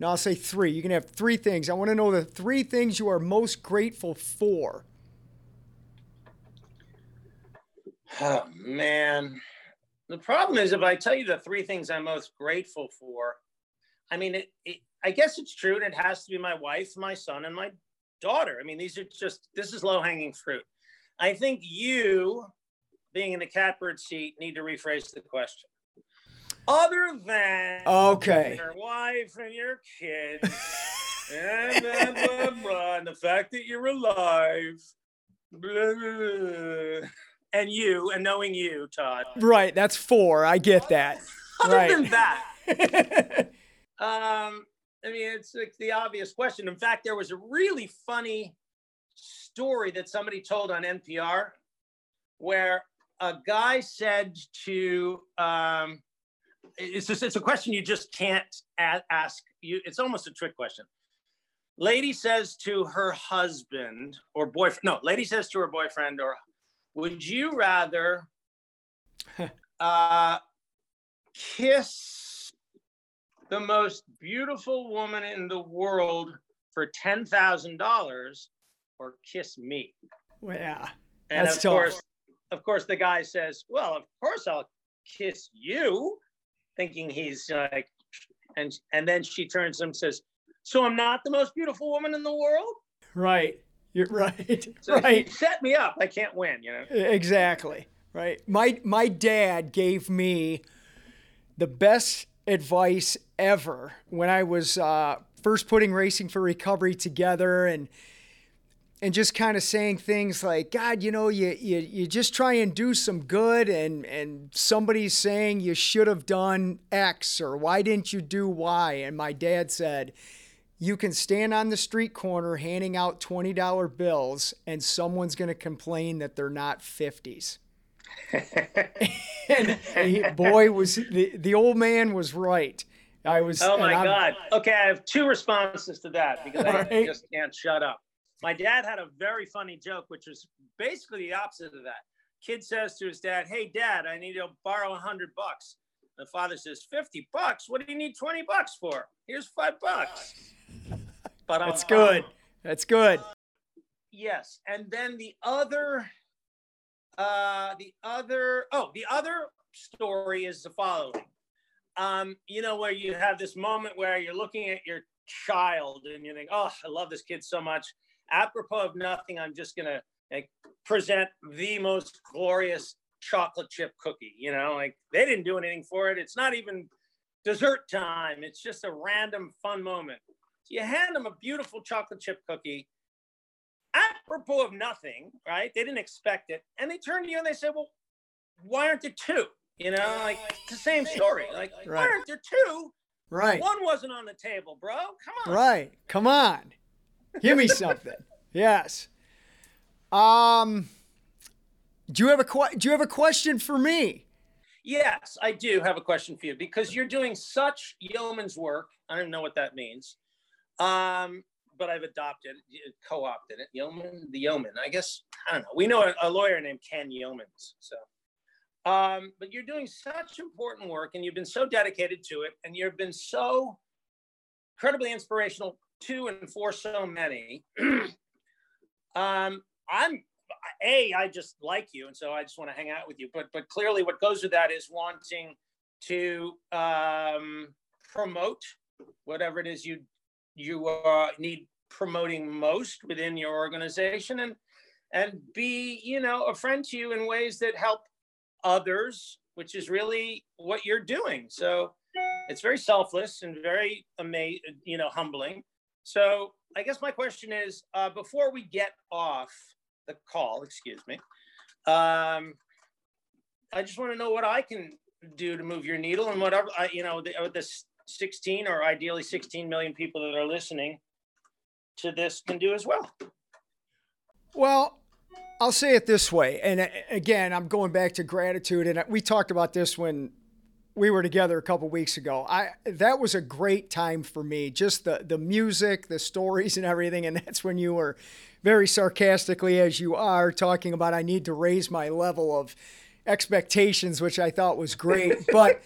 Now I'll say three. You can have three things. I want to know the three things you are most grateful for. Oh man. The problem is if I tell you the three things I'm most grateful for, I mean it, it I guess it's true and it has to be my wife, my son, and my daughter. I mean, these are just this is low-hanging fruit. I think you, being in the catbird seat, need to rephrase the question other than okay your wife and your kids and blah, blah, blah, and the fact that you're alive blah, blah, and you and knowing you todd right that's four i get that other right. than that um i mean it's like the obvious question. In fact there was a really funny story that somebody told on npr where a guy said to um, it's just it's a question you just can't ask. You it's almost a trick question. Lady says to her husband or boyfriend no lady says to her boyfriend or would you rather uh, kiss the most beautiful woman in the world for $10,000 or kiss me? Well, yeah. And of tough. course, of course, the guy says, well, of course I'll kiss you thinking he's like, and and then she turns him and says, "So I'm not the most beautiful woman in the world." Right. You're right. So right. Set me up. I can't win. You know. Exactly. Right. My my dad gave me the best advice ever when I was uh, first putting Racing for Recovery together and and just kind of saying things like, God, you know, you, you, you just try and do some good, and, and somebody's saying you should have done X or why didn't you do Y? And my dad said, You can stand on the street corner handing out $20 bills, and someone's going to complain that they're not 50s. and he, boy, was the, the old man was right. I was. Oh my God. Okay, I have two responses to that because I right? just can't shut up. My dad had a very funny joke, which was basically the opposite of that. Kid says to his dad, "Hey, Dad, I need to borrow a hundred bucks." The father says, 50 bucks? What do you need 20 bucks for? Here's five bucks. But That's um, um, good. That's good. Yes. And then the other, uh, the other, oh, the other story is the following. Um, you know, where you have this moment where you're looking at your child and you think, oh, I love this kid so much apropos of nothing, I'm just gonna like, present the most glorious chocolate chip cookie. You know, like they didn't do anything for it. It's not even dessert time. It's just a random fun moment. So you hand them a beautiful chocolate chip cookie, apropos of nothing, right? They didn't expect it, and they turned to you and they said, "Well, why aren't there two? You know, like it's the same story. Like, why aren't there two? Right. One wasn't on the table, bro. Come on. Right. Come on. Give me something. yes. Um do you have a que- do you have a question for me? Yes, I do have a question for you because you're doing such yeoman's work. I don't know what that means. Um, but I've adopted, co-opted it. Yeoman, the yeoman. I guess I don't know. We know a, a lawyer named Ken Yeomans. So, um, but you're doing such important work, and you've been so dedicated to it, and you've been so incredibly inspirational to and for so many. um, I'm a i just like you and so i just want to hang out with you but but clearly what goes with that is wanting to um, promote whatever it is you you uh, need promoting most within your organization and and be you know a friend to you in ways that help others which is really what you're doing so it's very selfless and very amazing you know humbling so i guess my question is uh, before we get off the call, excuse me. Um, I just want to know what I can do to move your needle and whatever I, you know, the, uh, the 16 or ideally 16 million people that are listening to this can do as well. Well, I'll say it this way, and uh, again, I'm going back to gratitude, and we talked about this when we were together a couple weeks ago. I that was a great time for me. Just the the music, the stories, and everything. And that's when you were very sarcastically, as you are, talking about I need to raise my level of expectations, which I thought was great. but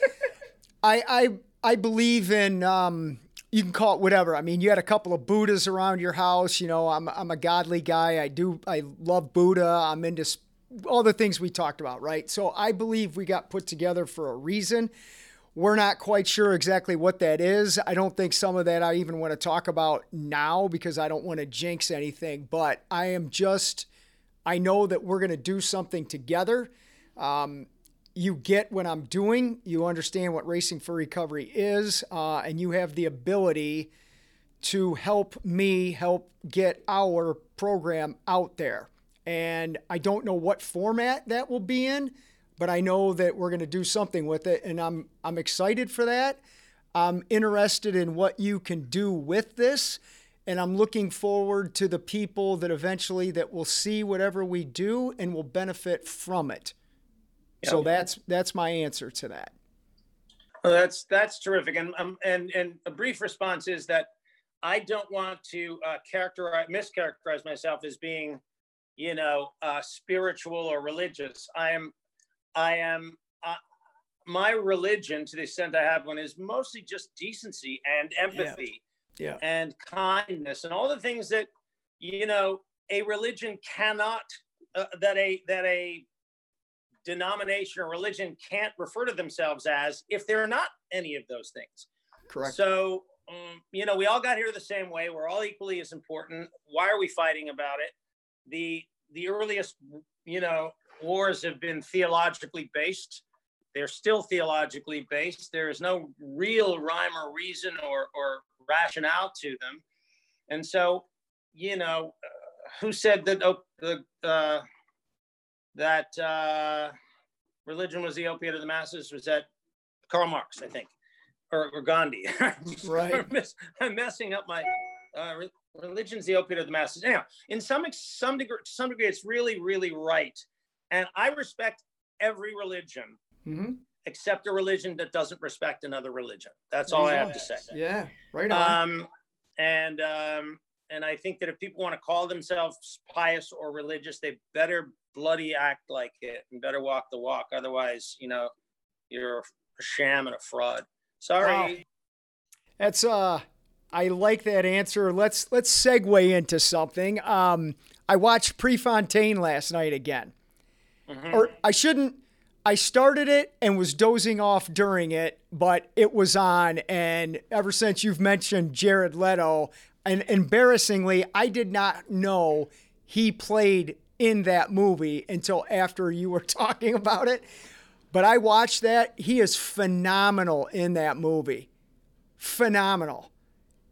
I I I believe in. Um, you can call it whatever. I mean, you had a couple of Buddhas around your house. You know, I'm I'm a godly guy. I do I love Buddha. I'm into all the things we talked about, right? So I believe we got put together for a reason. We're not quite sure exactly what that is. I don't think some of that I even want to talk about now because I don't want to jinx anything, but I am just, I know that we're going to do something together. Um, you get what I'm doing, you understand what Racing for Recovery is, uh, and you have the ability to help me help get our program out there and I don't know what format that will be in, but I know that we're going to do something with it, and I'm I'm excited for that. I'm interested in what you can do with this, and I'm looking forward to the people that eventually that will see whatever we do and will benefit from it. Yep. So that's that's my answer to that. Well, that's that's terrific, and um, and and a brief response is that I don't want to uh, characterize mischaracterize myself as being you know, uh, spiritual or religious. I am, I am, uh, my religion, to the extent I have one, is mostly just decency and empathy yeah. Yeah. and kindness and all the things that, you know, a religion cannot, uh, that a, that a denomination or religion can't refer to themselves as if they're not any of those things. Correct. So, um, you know, we all got here the same way. We're all equally as important. Why are we fighting about it? the the earliest you know wars have been theologically based they're still theologically based there is no real rhyme or reason or or rationale to them and so you know uh, who said that oh, the uh, that uh, religion was the opiate of the masses was that Karl Marx I think or, or Gandhi right I'm, mess, I'm messing up my uh, religion's the opiate of the masses. Anyhow, in some some degree, some degree, it's really, really right. And I respect every religion, mm-hmm. except a religion that doesn't respect another religion. That's all I have to say. Yeah, right on. Um, and um, and I think that if people want to call themselves pious or religious, they better bloody act like it and better walk the walk. Otherwise, you know, you're a sham and a fraud. Sorry. Wow. That's uh I like that answer. Let's let's segue into something. Um, I watched Prefontaine last night again, mm-hmm. or I shouldn't. I started it and was dozing off during it, but it was on. And ever since you've mentioned Jared Leto, and embarrassingly, I did not know he played in that movie until after you were talking about it. But I watched that. He is phenomenal in that movie. Phenomenal.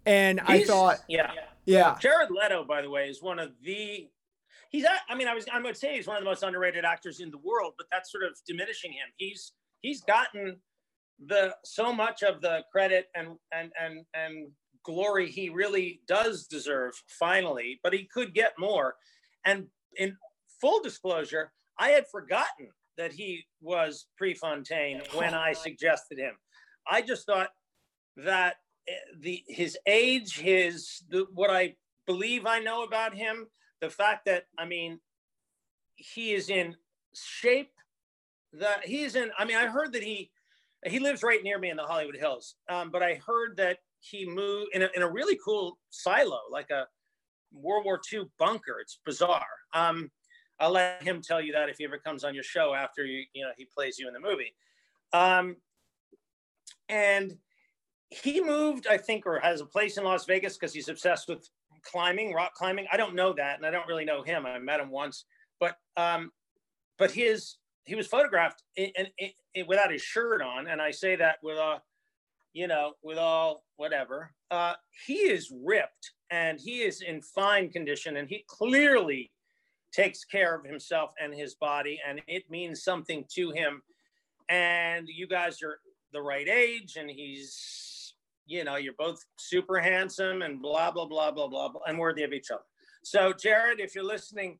And He's, I thought, yeah, yeah. Jared Leto, by the way, is one of the. he's I mean, I was I would say he's one of the most underrated actors in the world, but that's sort of diminishing him. He's he's gotten the so much of the credit and and and and glory he really does deserve finally, but he could get more. And in full disclosure, I had forgotten that he was Prefontaine when I suggested him. I just thought that eh, the his age, his the, what I believe I know about him, the fact that I mean he is in shape that he's in I mean I heard that he he lives right near me in the Hollywood Hills. Um, but I heard that he moved in a, in a really cool silo, like a World War II bunker. It's bizarre. Um, I'll let him tell you that if he ever comes on your show after you, you know, he plays you in the movie. Um, and he moved, I think, or has a place in Las Vegas because he's obsessed with climbing, rock climbing. I don't know that, and I don't really know him. I met him once, but um, but his he was photographed in, in, in, without his shirt on, and I say that with a, you know, with all whatever. Uh, he is ripped and he is in fine condition, and he clearly takes care of himself and his body, and it means something to him. And you guys are the right age, and he's, you know, you're both super handsome and blah blah blah blah blah, blah and worthy of each other. So, Jared, if you're listening,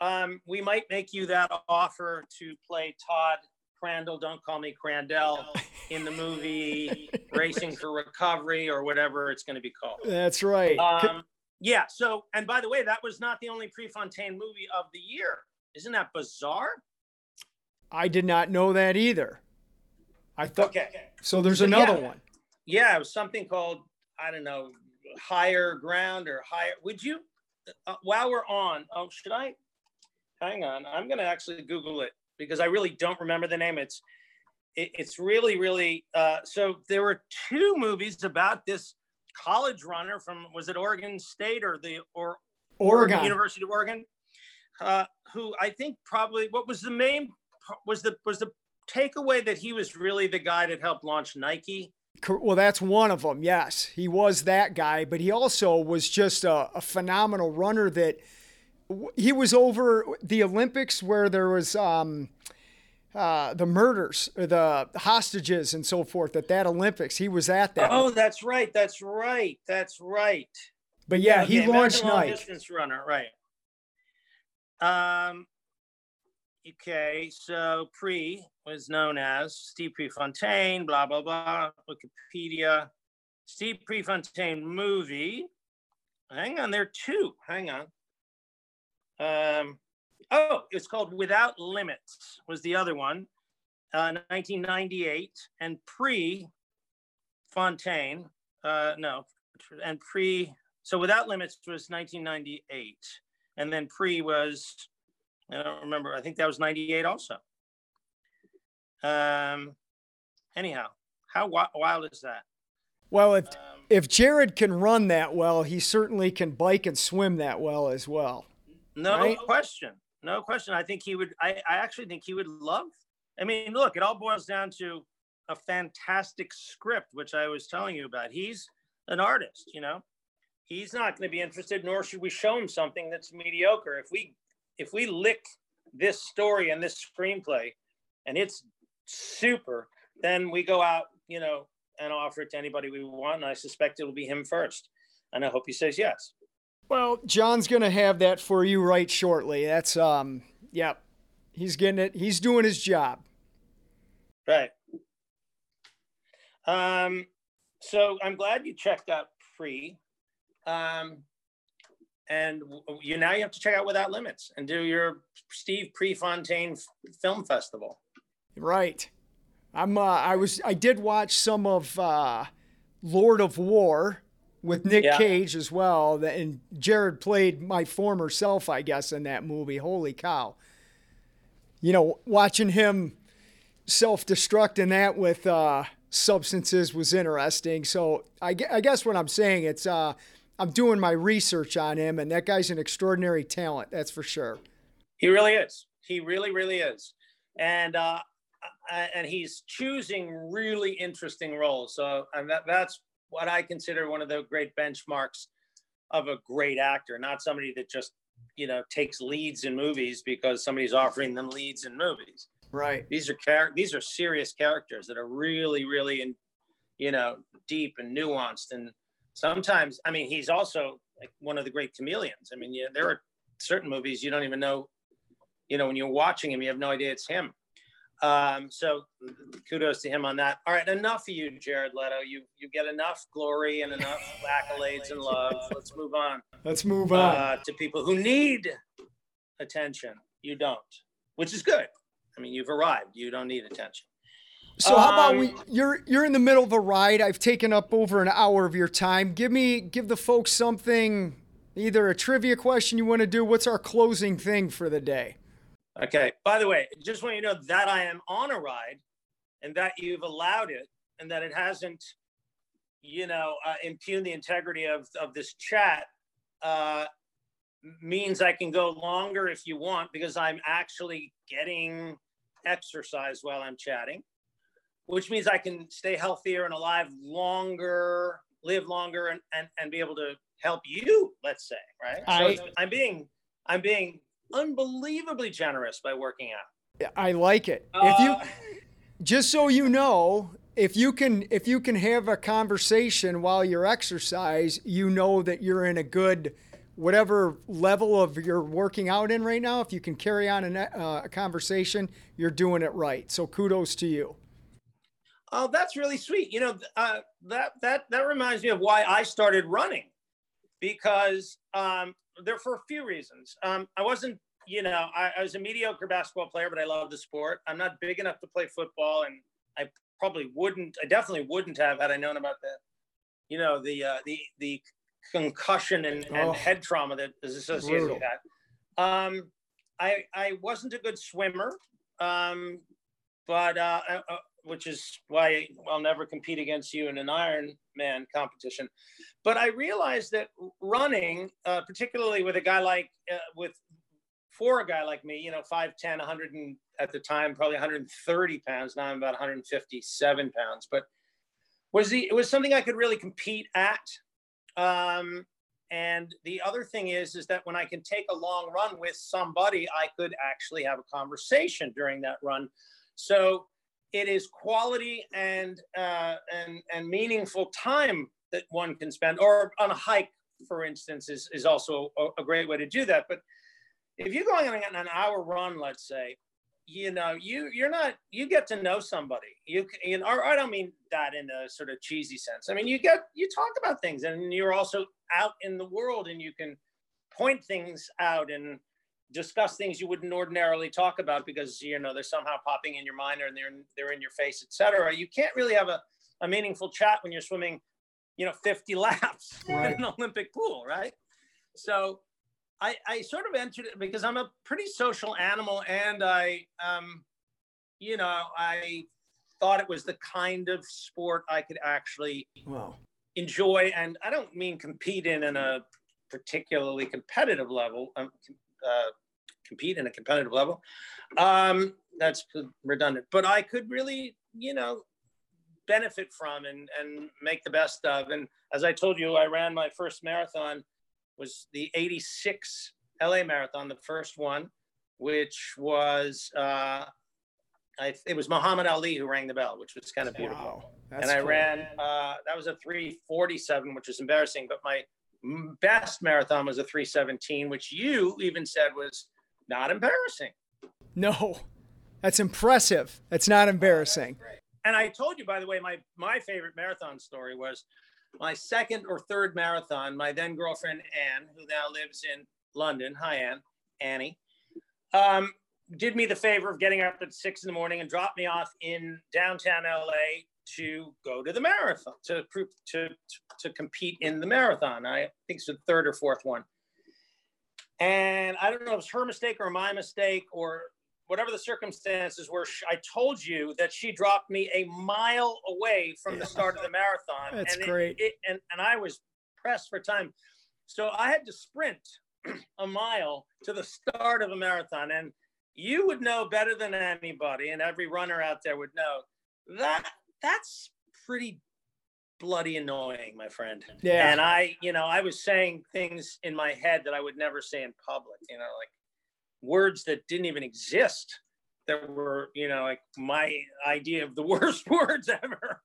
um, we might make you that offer to play Todd Crandall, don't call me Crandell, in the movie Racing for Recovery or whatever it's going to be called. That's right. Um, yeah. So, and by the way, that was not the only Prefontaine movie of the year. Isn't that bizarre? I did not know that either. I thought. Okay. So there's another yeah. one. Yeah, it was something called I don't know, higher ground or higher. Would you? Uh, while we're on, oh, should I? hang on. I'm going to actually Google it because I really don't remember the name. It's it, it's really really. Uh, so there were two movies about this college runner from was it Oregon State or the or Oregon University of Oregon, uh, who I think probably what was the main was the was the takeaway that he was really the guy that helped launch Nike. Well, that's one of them. Yes, he was that guy, but he also was just a, a phenomenal runner that he was over the Olympics where there was um, uh, the murders, the hostages, and so forth. At that Olympics, he was at that. Oh, that's right. That's right. That's right. But yeah, okay, he launched Nike. Distance runner, right? Um. Okay, so Pre was known as Steve Prefontaine. Blah blah blah. Wikipedia. Steve Prefontaine movie. Hang on, there are two. Hang on. Um, oh, it's called Without Limits was the other one, uh, 1998, and pre Fontaine, uh, no, and pre. So Without Limits was 1998, and then pre was I don't remember. I think that was 98 also. Um, anyhow, how wild is that? Well, if um, if Jared can run that well, he certainly can bike and swim that well as well. No right? question. No question. I think he would. I, I actually think he would love. I mean, look, it all boils down to a fantastic script, which I was telling you about. He's an artist, you know. He's not going to be interested, nor should we show him something that's mediocre. If we if we lick this story and this screenplay, and it's super, then we go out, you know, and offer it to anybody we want. I suspect it'll be him first. And I hope he says yes. Well, John's going to have that for you right shortly. That's um yep. He's getting it. He's doing his job. Right. Um so I'm glad you checked out Pre, Um and you now you have to check out Without Limits and do your Steve Prefontaine Film Festival. Right. I'm uh, I was I did watch some of uh Lord of War with Nick yeah. Cage as well. And Jared played my former self, I guess, in that movie. Holy cow. You know, watching him self destruct in that with uh, substances was interesting. So I, I, guess what I'm saying, it's uh, I'm doing my research on him, and that guy's an extraordinary talent. That's for sure. He really is. He really, really is. And, uh, and he's choosing really interesting roles. So and that, that's what I consider one of the great benchmarks of a great actor, not somebody that just you know takes leads in movies because somebody's offering them leads in movies. Right. These are char- these are serious characters that are really really in, you know deep and nuanced and sometimes I mean he's also like one of the great chameleons. I mean yeah, there are certain movies you don't even know you know when you're watching him you have no idea it's him. Um, so kudos to him on that. All right, enough of you, Jared Leto. You you get enough glory and enough accolades and love. Let's move on. Let's move on uh, to people who need attention. You don't, which is good. I mean, you've arrived. You don't need attention. So how about we? Um, you're you're in the middle of a ride. I've taken up over an hour of your time. Give me give the folks something, either a trivia question you want to do. What's our closing thing for the day? Okay. By the way, just want you to know that I am on a ride, and that you've allowed it, and that it hasn't, you know, uh, impugned the integrity of of this chat. Uh, means I can go longer if you want because I'm actually getting exercise while I'm chatting, which means I can stay healthier and alive longer, live longer, and and, and be able to help you. Let's say, right? I, so I'm being I'm being unbelievably generous by working out. I like it. Uh, if you uh, just so you know, if you can if you can have a conversation while you're exercise, you know that you're in a good whatever level of you're working out in right now. If you can carry on a, uh, a conversation, you're doing it right. So kudos to you. Oh, that's really sweet. You know, uh, that that that reminds me of why I started running, because um, there for a few reasons. Um, I wasn't, you know, I, I, was a mediocre basketball player, but I love the sport. I'm not big enough to play football, and I probably wouldn't. I definitely wouldn't have had I known about the, you know, the uh, the the concussion and, and oh, head trauma that is associated brutal. with that. Um, I I wasn't a good swimmer, um, but uh, uh, uh which is why I'll never compete against you in an Ironman competition. But I realized that running, uh, particularly with a guy like, uh, with for a guy like me, you know, 5'10, 100 and at the time, probably 130 pounds. Now I'm about 157 pounds, but was the, it was something I could really compete at. Um, and the other thing is, is that when I can take a long run with somebody, I could actually have a conversation during that run. So it is quality and uh, and and meaningful time that one can spend, or on a hike, for instance, is is also a, a great way to do that. But if you're going on an hour run, let's say, you know, you you're not you get to know somebody. You know, or I don't mean that in a sort of cheesy sense. I mean you get you talk about things, and you're also out in the world, and you can point things out and discuss things you wouldn't ordinarily talk about because you know they're somehow popping in your mind or they're in, they're in your face, etc. You can't really have a, a meaningful chat when you're swimming, you know, 50 laps right. in an Olympic pool, right? So I, I sort of entered it because I'm a pretty social animal and I, um, you know, I thought it was the kind of sport I could actually wow. enjoy. And I don't mean compete in in a particularly competitive level. Um, uh, compete in a competitive level. Um, that's redundant, but I could really, you know, benefit from and, and make the best of. And as I told you, I ran my first marathon was the 86 LA marathon, the first one, which was, uh, I, it was Muhammad Ali who rang the bell, which was kind of beautiful. Wow, and I cool. ran, uh, that was a 347, which was embarrassing, but my best marathon was a 317, which you even said was not embarrassing. No, that's impressive. That's not embarrassing. And I told you, by the way, my my favorite marathon story was my second or third marathon. My then girlfriend Anne, who now lives in London, hi Anne, Annie, um, did me the favor of getting up at six in the morning and dropped me off in downtown LA to go to the marathon to to to compete in the marathon. I think it's the third or fourth one. And I don't know if it's her mistake or my mistake or whatever the circumstances were. I told you that she dropped me a mile away from the start of the marathon. That's and great. It, it, and, and I was pressed for time. So I had to sprint a mile to the start of a marathon. And you would know better than anybody, and every runner out there would know that that's pretty bloody annoying, my friend. Yeah. And I, you know, I was saying things in my head that I would never say in public, you know, like words that didn't even exist that were, you know, like my idea of the worst words ever.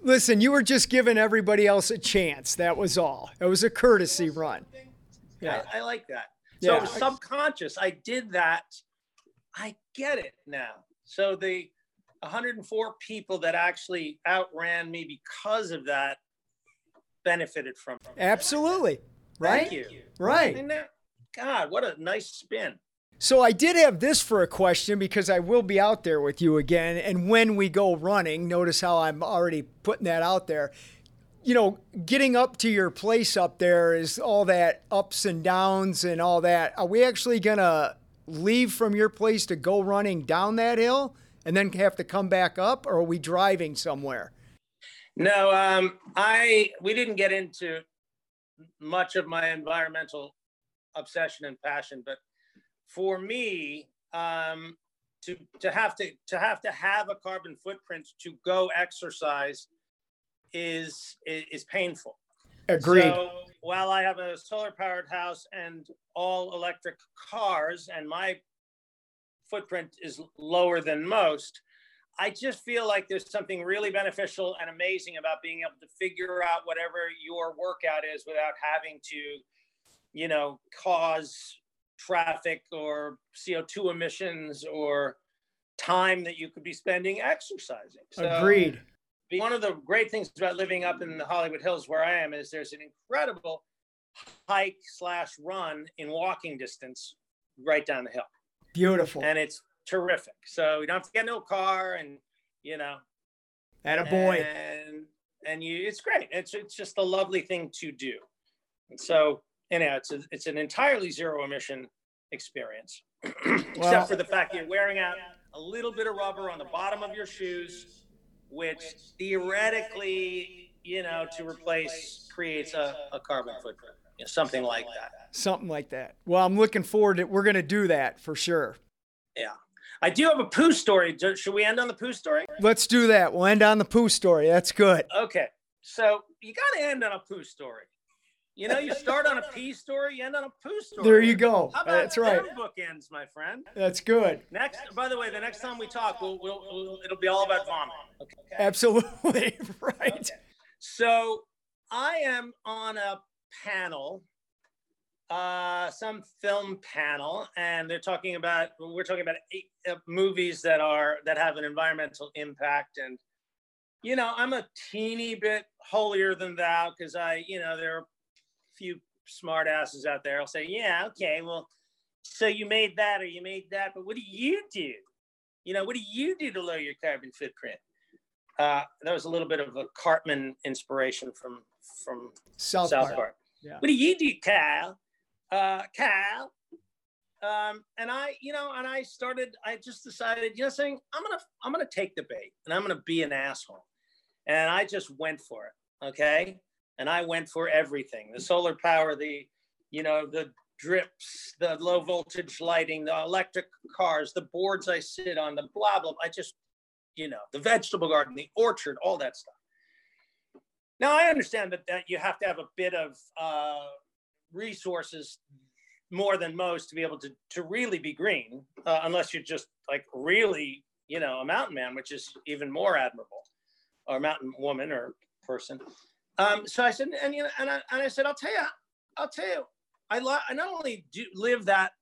Listen, you were just giving everybody else a chance. That was all. It was a courtesy run. Yeah. I, I like that. So Yeah. subconscious. I did that. I get it now. So the 104 people that actually outran me because of that benefited from it. Absolutely. Right? Thank you. Right. That- God, what a nice spin. So I did have this for a question because I will be out there with you again. And when we go running, notice how I'm already putting that out there. You know, getting up to your place up there is all that ups and downs and all that. Are we actually going to leave from your place to go running down that hill and then have to come back up? Or are we driving somewhere? No, um, I we didn't get into much of my environmental obsession and passion, but for me, um, to to have to to have to have a carbon footprint to go exercise is is, is painful. Agreed. So while I have a solar powered house and all electric cars, and my footprint is lower than most, I just feel like there's something really beneficial and amazing about being able to figure out whatever your workout is without having to, you know, cause traffic or CO2 emissions or time that you could be spending exercising. So, Agreed. one of the great things about living up in the Hollywood Hills where I am is there's an incredible hike slash run in walking distance right down the hill, Beautiful. and it's terrific. So you don't have to get no car, and you know, At a boy. and and you, it's great. It's it's just a lovely thing to do. And so anyhow, it's a, it's an entirely zero emission experience, Well- except for the fact that you're wearing out a little bit of rubber on the bottom of your shoes, which theoretically, you know, to replace creates a, a carbon footprint, you know, something like that. Something like that. Well, I'm looking forward to We're going to do that for sure. Yeah. I do have a poo story. Should we end on the poo story? Let's do that. We'll end on the poo story. That's good. Okay. So you got to end on a poo story. You know, you start on a pee story, you end on a poo story. There you go. How about That's right. bookends, my friend? That's good. Next, by the way, the next time we talk, we'll, we'll, we'll it'll be all about vomit. Okay. Absolutely. right. So I am on a panel, uh, some film panel, and they're talking about we're talking about eight, uh, movies that are that have an environmental impact, and you know I'm a teeny bit holier than thou because I, you know, there are a few smart asses out there. I'll say, yeah, okay, well, so you made that or you made that, but what do you do? You know, what do you do to lower your carbon footprint? Uh, that was a little bit of a Cartman inspiration from from South, South Park. Park. Yeah. What do you do, Kyle? Uh, Kyle. Um, and I, you know, and I started. I just decided, you know, saying I'm gonna, I'm gonna take the bait, and I'm gonna be an asshole, and I just went for it. Okay, and I went for everything: the solar power, the, you know, the drips, the low voltage lighting, the electric cars, the boards I sit on, the blah blah. I just, you know, the vegetable garden, the orchard, all that stuff. Now I understand that, that you have to have a bit of uh, resources more than most to be able to to really be green, uh, unless you're just like really, you know, a mountain man, which is even more admirable, or mountain woman or person. Um, so I said, and you know, and I, and I said, I'll tell you, I'll tell you, I lo- I not only do live that,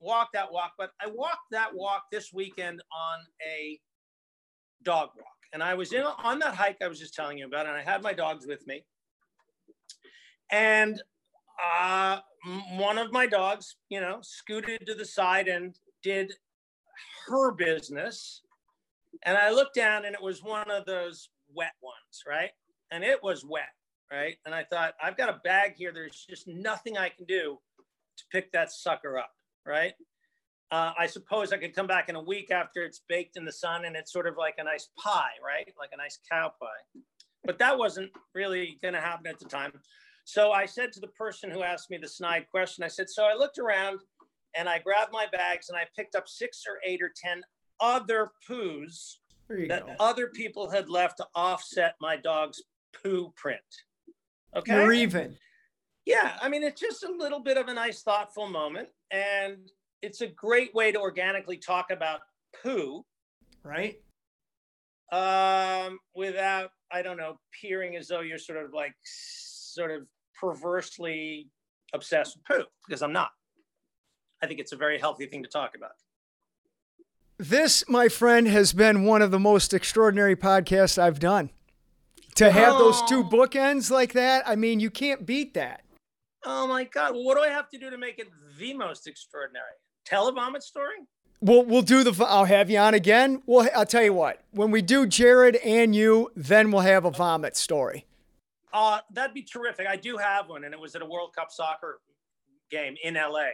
walk that walk, but I walked that walk this weekend on a dog walk. And I was in on that hike I was just telling you about, and I had my dogs with me. And uh, one of my dogs, you know, scooted to the side and did her business. And I looked down, and it was one of those wet ones, right? And it was wet, right? And I thought, I've got a bag here. There's just nothing I can do to pick that sucker up, right? Uh, I suppose I could come back in a week after it's baked in the sun and it's sort of like a nice pie, right? Like a nice cow pie. But that wasn't really going to happen at the time. So I said to the person who asked me the snide question, I said, So I looked around and I grabbed my bags and I picked up six or eight or 10 other poos that go. other people had left to offset my dog's poo print. Okay. You're even. Yeah, I mean, it's just a little bit of a nice, thoughtful moment, and it's a great way to organically talk about poo, right? Um, without I don't know, peering as though you're sort of like sort of perversely obsessed with poo, because I'm not. I think it's a very healthy thing to talk about. This, my friend, has been one of the most extraordinary podcasts I've done. To have those two bookends like that, I mean, you can't beat that. Oh my God. What do I have to do to make it the most extraordinary? Tell a vomit story? We'll, we'll do the, I'll have you on again. Well, I'll tell you what, when we do Jared and you, then we'll have a vomit story. Uh, that'd be terrific. I do have one, and it was at a World Cup soccer game in LA.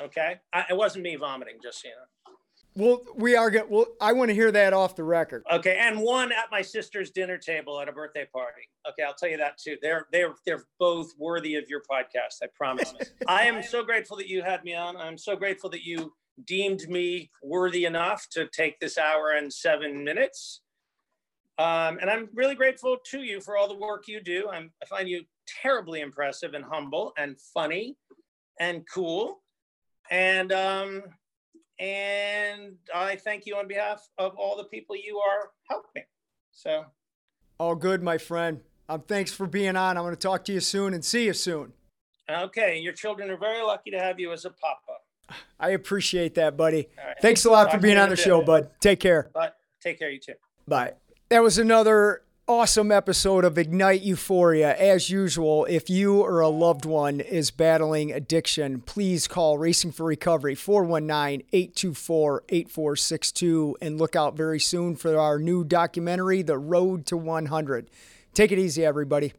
Okay. I, it wasn't me vomiting, just you know. Well, we are going. Well, I want to hear that off the record. Okay, and one at my sister's dinner table at a birthday party. Okay, I'll tell you that too. They're they're they're both worthy of your podcast. I promise. I am so grateful that you had me on. I'm so grateful that you deemed me worthy enough to take this hour and seven minutes. Um, and I'm really grateful to you for all the work you do. I'm, I find you terribly impressive and humble and funny and cool. And um, and I thank you on behalf of all the people you are helping. So, all good, my friend. Um, thanks for being on. I'm going to talk to you soon and see you soon. Okay, your children are very lucky to have you as a papa. I appreciate that, buddy. Right. Thanks a lot Talk for being on the show, bud. Take care. Bye. Take care, you too. Bye. That was another awesome episode of Ignite Euphoria. As usual, if you or a loved one is battling addiction, please call Racing for Recovery 419 824 8462 and look out very soon for our new documentary, The Road to 100. Take it easy, everybody.